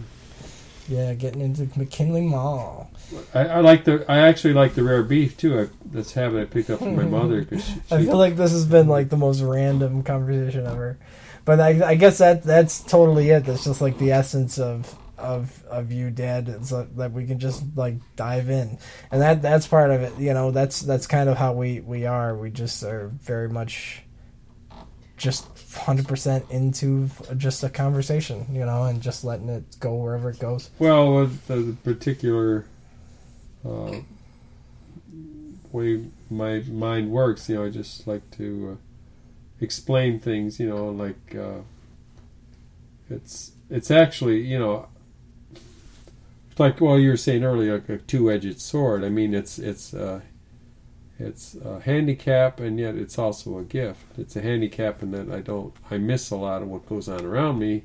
Yeah, getting into McKinley Mall. I, I like the. I actually like the rare beef too. I, that's a habit I picked up from my mother because she, I feel like this has been like the most random conversation ever, but I, I guess that that's totally it. That's just like the essence of of of you, Dad. It's like, that we can just like dive in, and that that's part of it. You know, that's that's kind of how we we are. We just are very much just hundred percent into just a conversation, you know, and just letting it go wherever it goes. Well, the, particular uh, way my mind works, you know, I just like to uh, explain things. You know, like uh, it's it's actually you know like well you were saying earlier, like a two-edged sword. I mean, it's it's uh, it's a handicap, and yet it's also a gift. It's a handicap in that I don't I miss a lot of what goes on around me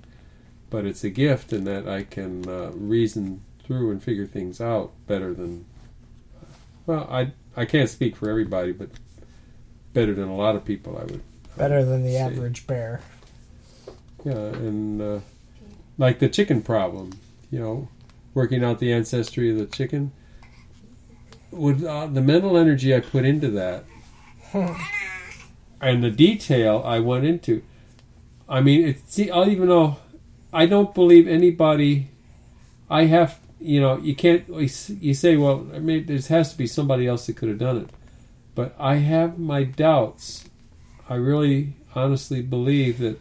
but it's a gift in that I can uh, reason through and figure things out better than. Well, I I can't speak for everybody, but better than a lot of people, I would. Better than the See. average bear. Yeah, and uh, like the chicken problem, you know, working out the ancestry of the chicken. With uh, the mental energy I put into that, and the detail I went into, I mean, it, see, I'll even though I don't believe anybody, I have, you know, you can't. You say, well, I mean, there has to be somebody else that could have done it, but I have my doubts. I really, honestly believe that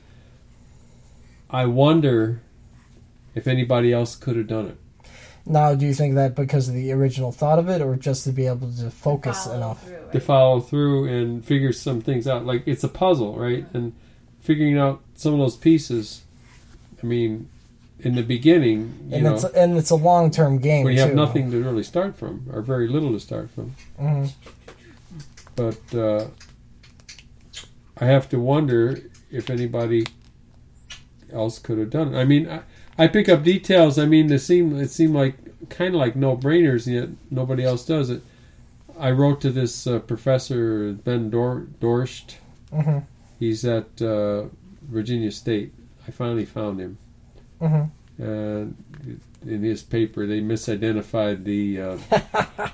I wonder if anybody else could have done it. Now, do you think that because of the original thought of it, or just to be able to focus Follow enough? through, To follow through and figure some things out. Like it's a puzzle, right? And figuring out some of those pieces. I mean, in the beginning, you And know, it's and it's a long term game. when you have too. nothing to really start from, or very little to start from. Mhm. But uh, I have to wonder if anybody else could have done it. I mean, I, I pick up details. I mean, they seem it seemed like kind of like no brainers, yet nobody else does it. I wrote to this uh, professor Ben Dor- Dorst. Mhm. He's at uh, Virginia State. I finally found him, Mhm. and in his paper they misidentified the uh,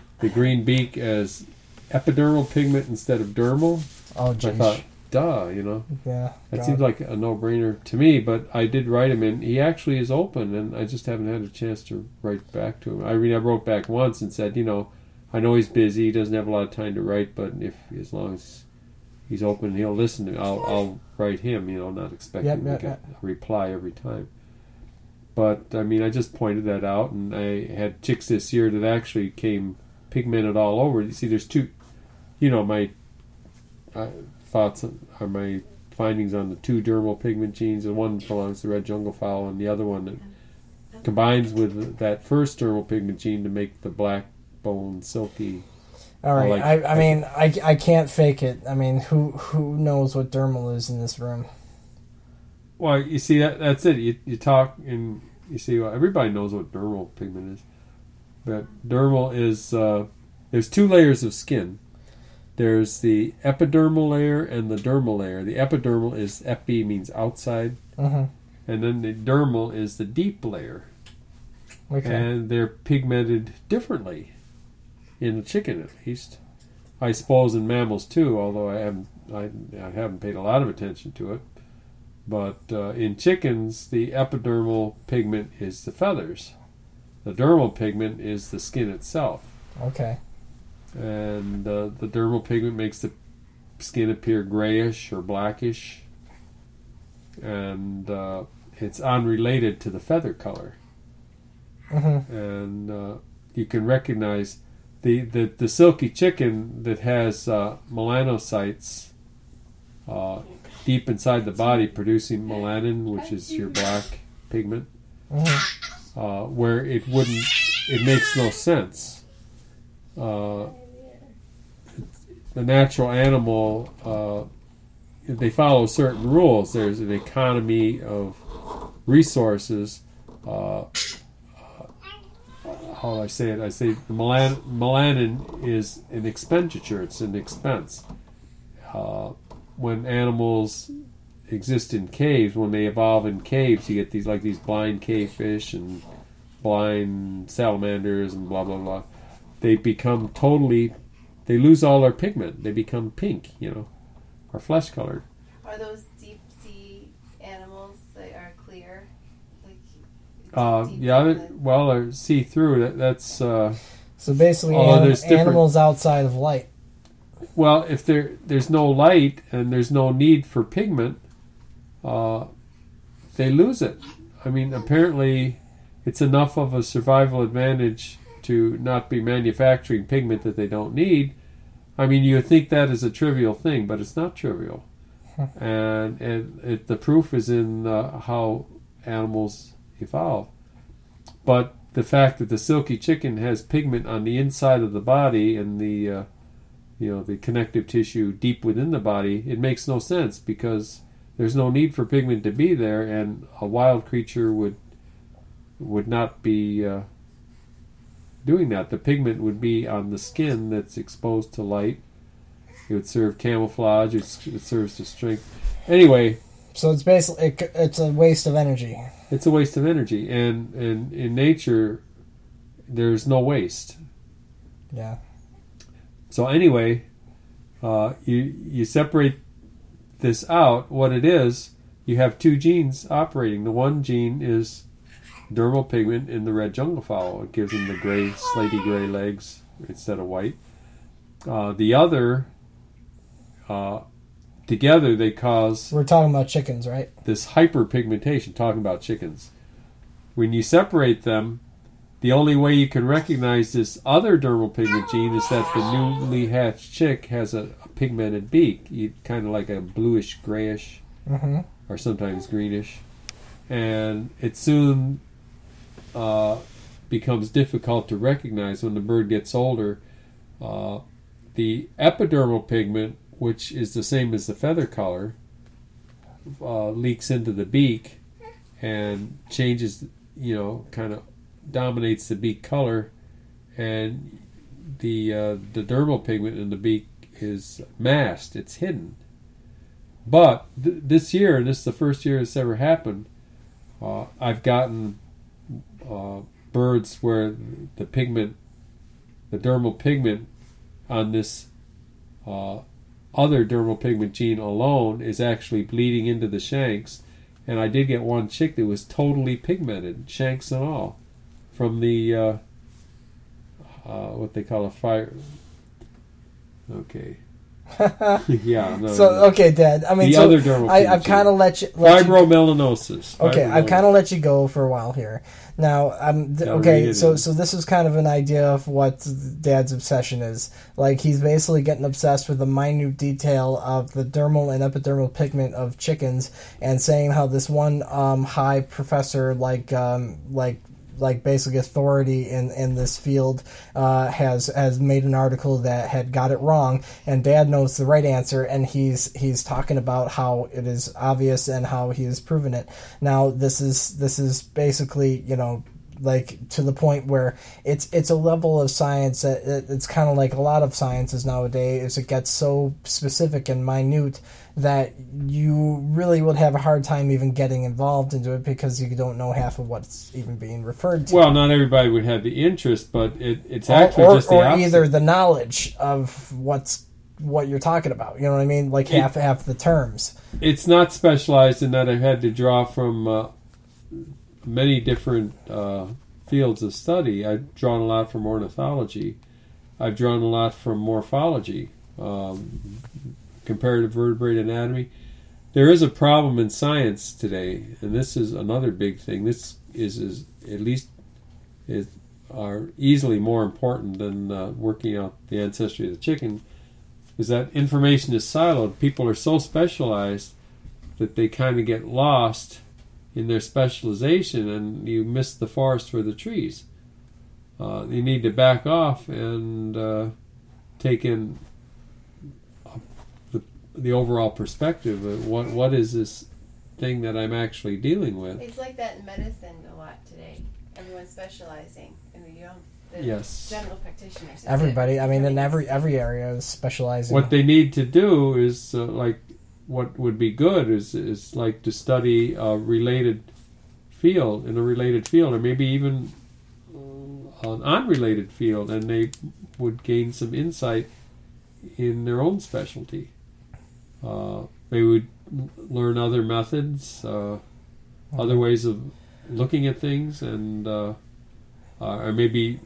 the green beak as epidermal pigment instead of dermal. Oh, I thought, duh, you know, yeah. that God. seems like a no-brainer to me. But I did write him, and he actually is open, and I just haven't had a chance to write back to him. I mean, I wrote back once and said, you know, I know he's busy, he doesn't have a lot of time to write, but if as long as he's open, he'll listen to me. I'll, I'll write him, you know, not expecting Yep, yep, yep. a reply every time. But I mean, I just pointed that out, and I had chicks this year that actually came pigmented all over. You see, there's two, you know, my thoughts on- are my findings on the two dermal pigment genes. The one belongs to red jungle fowl, and the other one that combines with that first dermal pigment gene to make the black bone Silkie. All right. like- I, I mean, I, I can't fake it. I mean, who who knows what dermal is in this room? Well, you see that that's it. You you talk and you see well, everybody knows what dermal pigment is, but dermal is uh, there's two layers of skin. There's the epidermal layer and the dermal layer. The epidermal is epi means outside, Mhm. and then the dermal is the deep layer, Okay. and they're pigmented differently in the chicken at least. I suppose in mammals too, although I haven't I, I haven't paid a lot of attention to it. But uh, in chickens, the epidermal pigment is the feathers. The dermal pigment is the skin itself, okay. And uh, the dermal pigment makes the skin appear grayish or blackish, and uh, it's unrelated to the feather color Mhm. and uh, you can recognize the, the, the Silkie chicken that has uh, melanocytes uh, deep inside the body producing melanin, which is your black pigment, uh, where it wouldn't, it makes no sense. Uh, the natural animal, uh, they follow certain rules. There's an economy of resources. Uh, how do I say it? I say the melan- melanin is an expenditure. It's an expense. Uh, when animals exist in caves, when they evolve in caves, you get these like these blind cave fish and blind salamanders and blah blah blah. They become totally. They lose all their pigment. They become pink, you know, or flesh colored. Are those deep sea animals that are clear? Like Uh, yeah, in they- well, they're see through. That, that's uh, So basically, Although anim- there's different- animals outside of light. Well, if there there's no light and there's no need for pigment, uh, they lose it. I mean, apparently, it's enough of a survival advantage to not be manufacturing pigment that they don't need. I mean, you think that is a trivial thing, but it's not trivial. and and it, the proof is in uh, how animals evolve. But the fact that the Silkie chicken has pigment on the inside of the body and the uh, you know the connective tissue deep within the body, it makes no sense because there's no need for pigment to be there, and a wild creature would would not be uh, doing that. The pigment would be on the skin that's exposed to light. It would serve camouflage. It's, it serves to strength. Anyway, So it's basically it, it's a waste of energy. it's a waste of energy, and and in nature, there's no waste. Yeah. So anyway, uh, you you separate this out. What it is, you have two genes operating. The one gene is dermal pigment in the red jungle fowl. It gives them the gray, slaty gray legs instead of white. Uh, the other, uh, together they cause We're talking about chickens, right? this hyperpigmentation, talking about chickens. When you separate them, the only way you can recognize this other dermal pigment gene is that the newly hatched chick has a, a pigmented beak, you, kind of like a bluish grayish Mm-hmm. or sometimes greenish, and it soon uh, becomes difficult to recognize when the bird gets older. Uh, the epidermal pigment, which is the same as the feather color, uh, leaks into the beak and changes, you know, kind of dominates the beak color, and the uh, the dermal pigment in the beak is masked; it's hidden. But th- this year, and this is the first year it's ever happened, uh, I've gotten uh, birds where the pigment, the dermal pigment on this uh, other dermal pigment gene alone is actually bleeding into the shanks. And I did get one chick that was totally pigmented, shanks and all, from the uh, uh, what they call a fire. Okay. yeah. No, So no. okay, Dad. I mean, The so other dermal I, I've kind of let you. Let you Fibromelanosis. Okay, I've kind of let you go for a while here. Now, I'm th- okay. So, in. so this is kind of an idea of what Dad's obsession is. Like he's basically getting obsessed with the minute detail of the dermal and epidermal pigment of chickens, and saying how this one um, high professor, like um, like like basic authority in in this field uh, has has made an article that had got it wrong, and Dad knows the right answer, and he's he's talking about how it is obvious and how he has proven it. Now this is this is basically you know like to the point where it's it's a level of science that it's kind of like a lot of sciences nowadays is it gets so specific and minute that you really would have a hard time even getting involved into it because you don't know half of what's even being referred to Well, not everybody would have the interest, but it, it's or, actually or, just the or opposite. either the knowledge of what's what you're talking about you know what i mean like It- half half the terms it's not specialized in that I've had to draw from uh, many different uh, fields of study. I've drawn a lot from ornithology. I've drawn a lot from morphology, um, comparative vertebrate anatomy. There is a problem in science today, and this is another big thing. This is, is at least is are easily more important than uh, working out the ancestry of the chicken. Is that information is siloed? People are so specialized that they kind of get lost in their specialization and you miss the forest for the trees. Uh, you need to back off and uh, take in the, the overall perspective of what, what is this thing that I'm actually dealing with. It's like that in medicine a lot today. Everyone's specializing. I mean, you don't. The Yes. General practitioners. is it. everybody i mean in every every area is specializing What they need to do is uh, like what would be good is is like to study a related field in a related field, or maybe even uh, an unrelated field, and they would gain some insight in their own specialty. Uh, they would learn other methods, uh, other ways of looking at things, and uh, uh, or maybe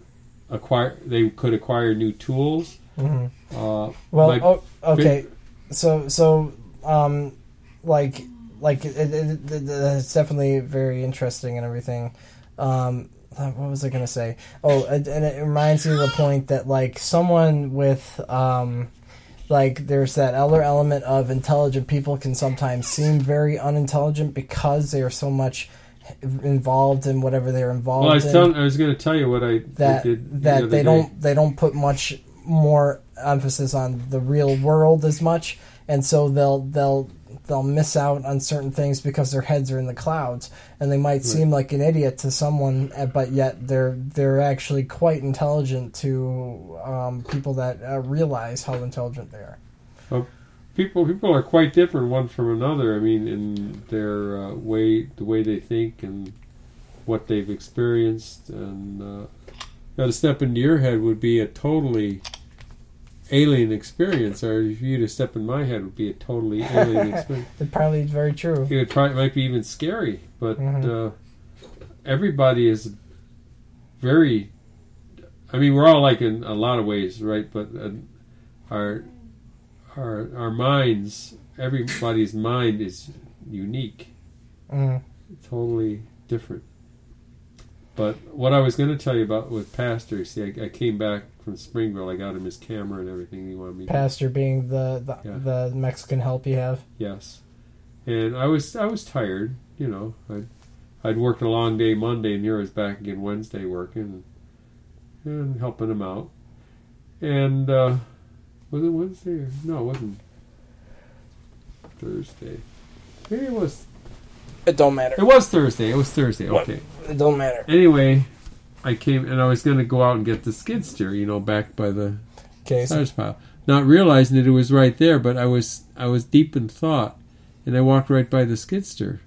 acquire. They could acquire new tools. Mhm. Uh, Well, oh, okay. So, so, um, like, like it, it, it, it- it's definitely very interesting and everything. Um, what was I gonna say? Oh, and, and it reminds me of the point that like someone with um, like there's that other element of intelligent people can sometimes seem very unintelligent because they are so much involved in whatever they're involved Well, I was, in telling, I was going to tell you what I that did the that other they day. don't they don't put much more emphasis on the real world as much and so they'll they'll they'll miss out on certain things because their heads are in the clouds and they might seem like an idiot to someone uh, but yet they're they're actually quite intelligent to um, people that uh, realize how intelligent they are people people are quite different one from another. I mean, in their uh, way, the way they think, and what they've experienced, and uh, now to step into your head would be a totally alien experience, or if you to step in my head would be a totally alien experience. it probably is very true It would probably might be even scary, but Mhm. uh, everybody is very. I mean, we're all like in a lot of ways, right? But uh, our our our minds, everybody's mind is unique, mm. totally different. But what I was going to tell you about with Pastor, see, I, I came back from Springville. I got him his camera and everything. He wanted me. to pastor being the the, Yeah. the mexican help you have Yes, and I was I was tired. You know, I'd, I'd worked a long day Monday, and here I was back again Wednesday working and, and helping him out. And uh, was it Wednesday? Or, no, it wasn't Thursday. Maybe it was. It don't matter It was Thursday. It was Thursday. What? Okay. it don't matter Anyway, I came and I was going to go out and get the skid steer. You know, back by the okay so tires pile. Not realizing that it was right there, but I was I was deep in thought, and I walked right by the skid steer,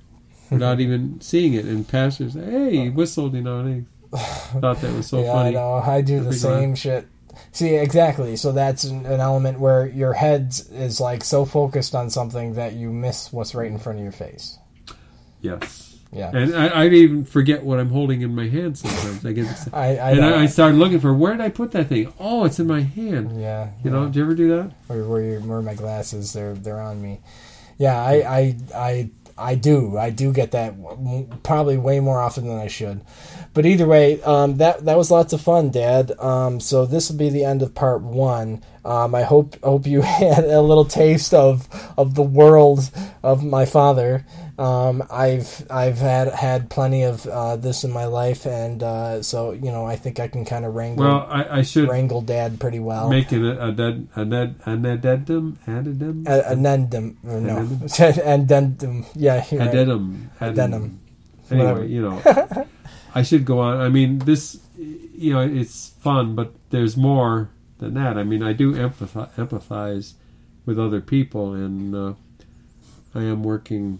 without even seeing it. And pastor said, "Hey," he whistled, you know, and I thought that was so yeah, funny. I know. I do the same time. shit. See, exactly. So that's an, an element where your head is like so focused on something that you miss what's right in front of your face. Yes, Yeah. and I, I'd even forget what I'm holding in my hand sometimes. I get. I, I, and. I, I started looking for where did I put that thing? Oh, it's in my hand. yeah. You know, did you ever do that? where where, where my glasses they're they're on me. Yeah, I I I I do I do get that probably way more often than I should. But either way, um, that that was lots of fun, Dad. Um, so this will be the end of part one. Um, I hope hope you had a little taste of of the world of my father. Um, I've I've had had plenty of uh, this in my life, and uh, so you know I think I can kind of wrangle Well, I, I should wrangle dad pretty well. make an a dead a dead an addendum addendum Addendum, uh, no, addendum. Yeah, right. addendum Addendum. Anyway, Whatever. you know, I should go on. I mean, this, you know, it's fun, but there's more than that. I mean, I do empathize, empathize with other people, and uh, I am working.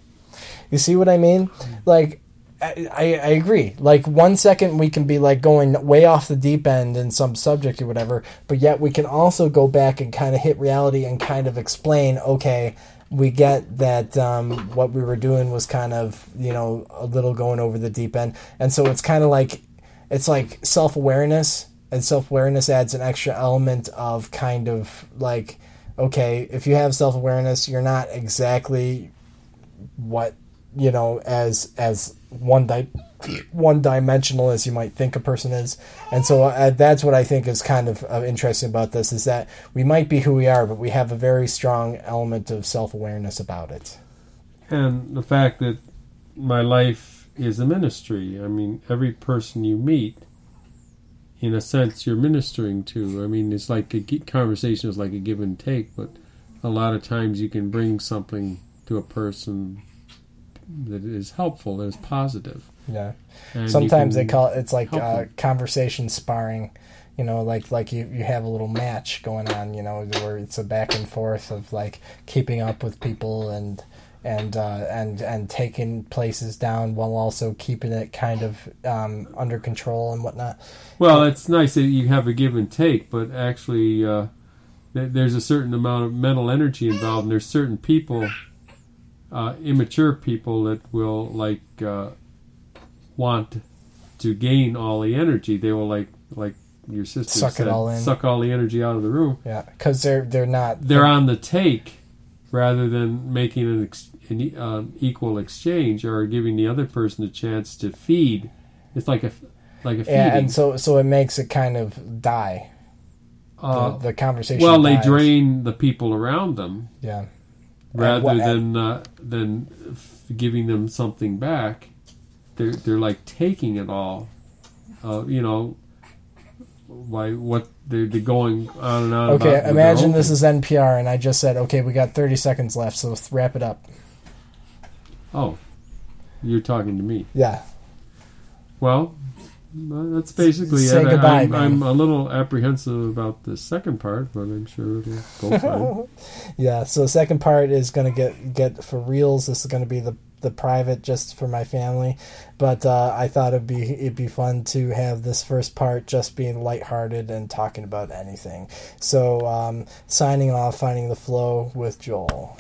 You see what I mean? Like, I, I agree. Like, one second we can be like going way off the deep end in some subject or whatever, but yet we can also go back and kind of hit reality and kind of explain, okay, we get that um, what we were doing was kind of, you know, a little going over the deep end. And so it's kind of like, it's like self awareness, and self awareness adds an extra element of kind of like, okay, if you have self awareness, you're not exactly what you know as as one di- one dimensional as you might think a person is and so uh, that's what i think is kind of uh, interesting about this is that we might be who we are but we have a very strong element of self-awareness about it And the fact that my life is a ministry. I mean, every person you meet, in a sense, you're ministering to. I mean, it's like a conversation is like a give and take, but a lot of times you can bring something to a person that is helpful, that is positive. yeah And sometimes they call it it's like uh, conversation sparring you know like like you, you have a little match going on you know where it's a back and forth of like keeping up with people and and uh, and and taking places down while also keeping it kind of um, under control and whatnot Well, it's nice that you have a give and take, but actually, uh, th- there's a certain amount of mental energy involved, and there's certain people, uh, immature people, that will like uh, want to gain all the energy. They will like like your sister Suck it said, all in. suck all the energy out of the room. Yeah, because they're they're not. They're on the take rather than making an, ex- an um, equal exchange or giving the other person a chance to feed. It's like a like a feeding. yeah, and so so it makes it kind of die. Uh, the, the conversation. Well, they drain the people around them Yeah, rather what- than uh, than giving them something back. They're they're like taking it all. Uh, you know, why what they're, they're going on and on. Okay, imagine this is NPR, and I just said, okay, we got 30 seconds left, so let's wrap it up. Oh, you're talking to me. Yeah. Well, uh, that's basically Say it. I- goodbye, I'm, man. I'm a little apprehensive about the second part, but I'm sure it'll go fine. Yeah, so the second part is going to get get for reals. This is going to be the the private just for my family, but uh, I thought it'd be it'd be fun to have this first part just being lighthearted and talking about anything. So um, signing off, finding the flow with Joel.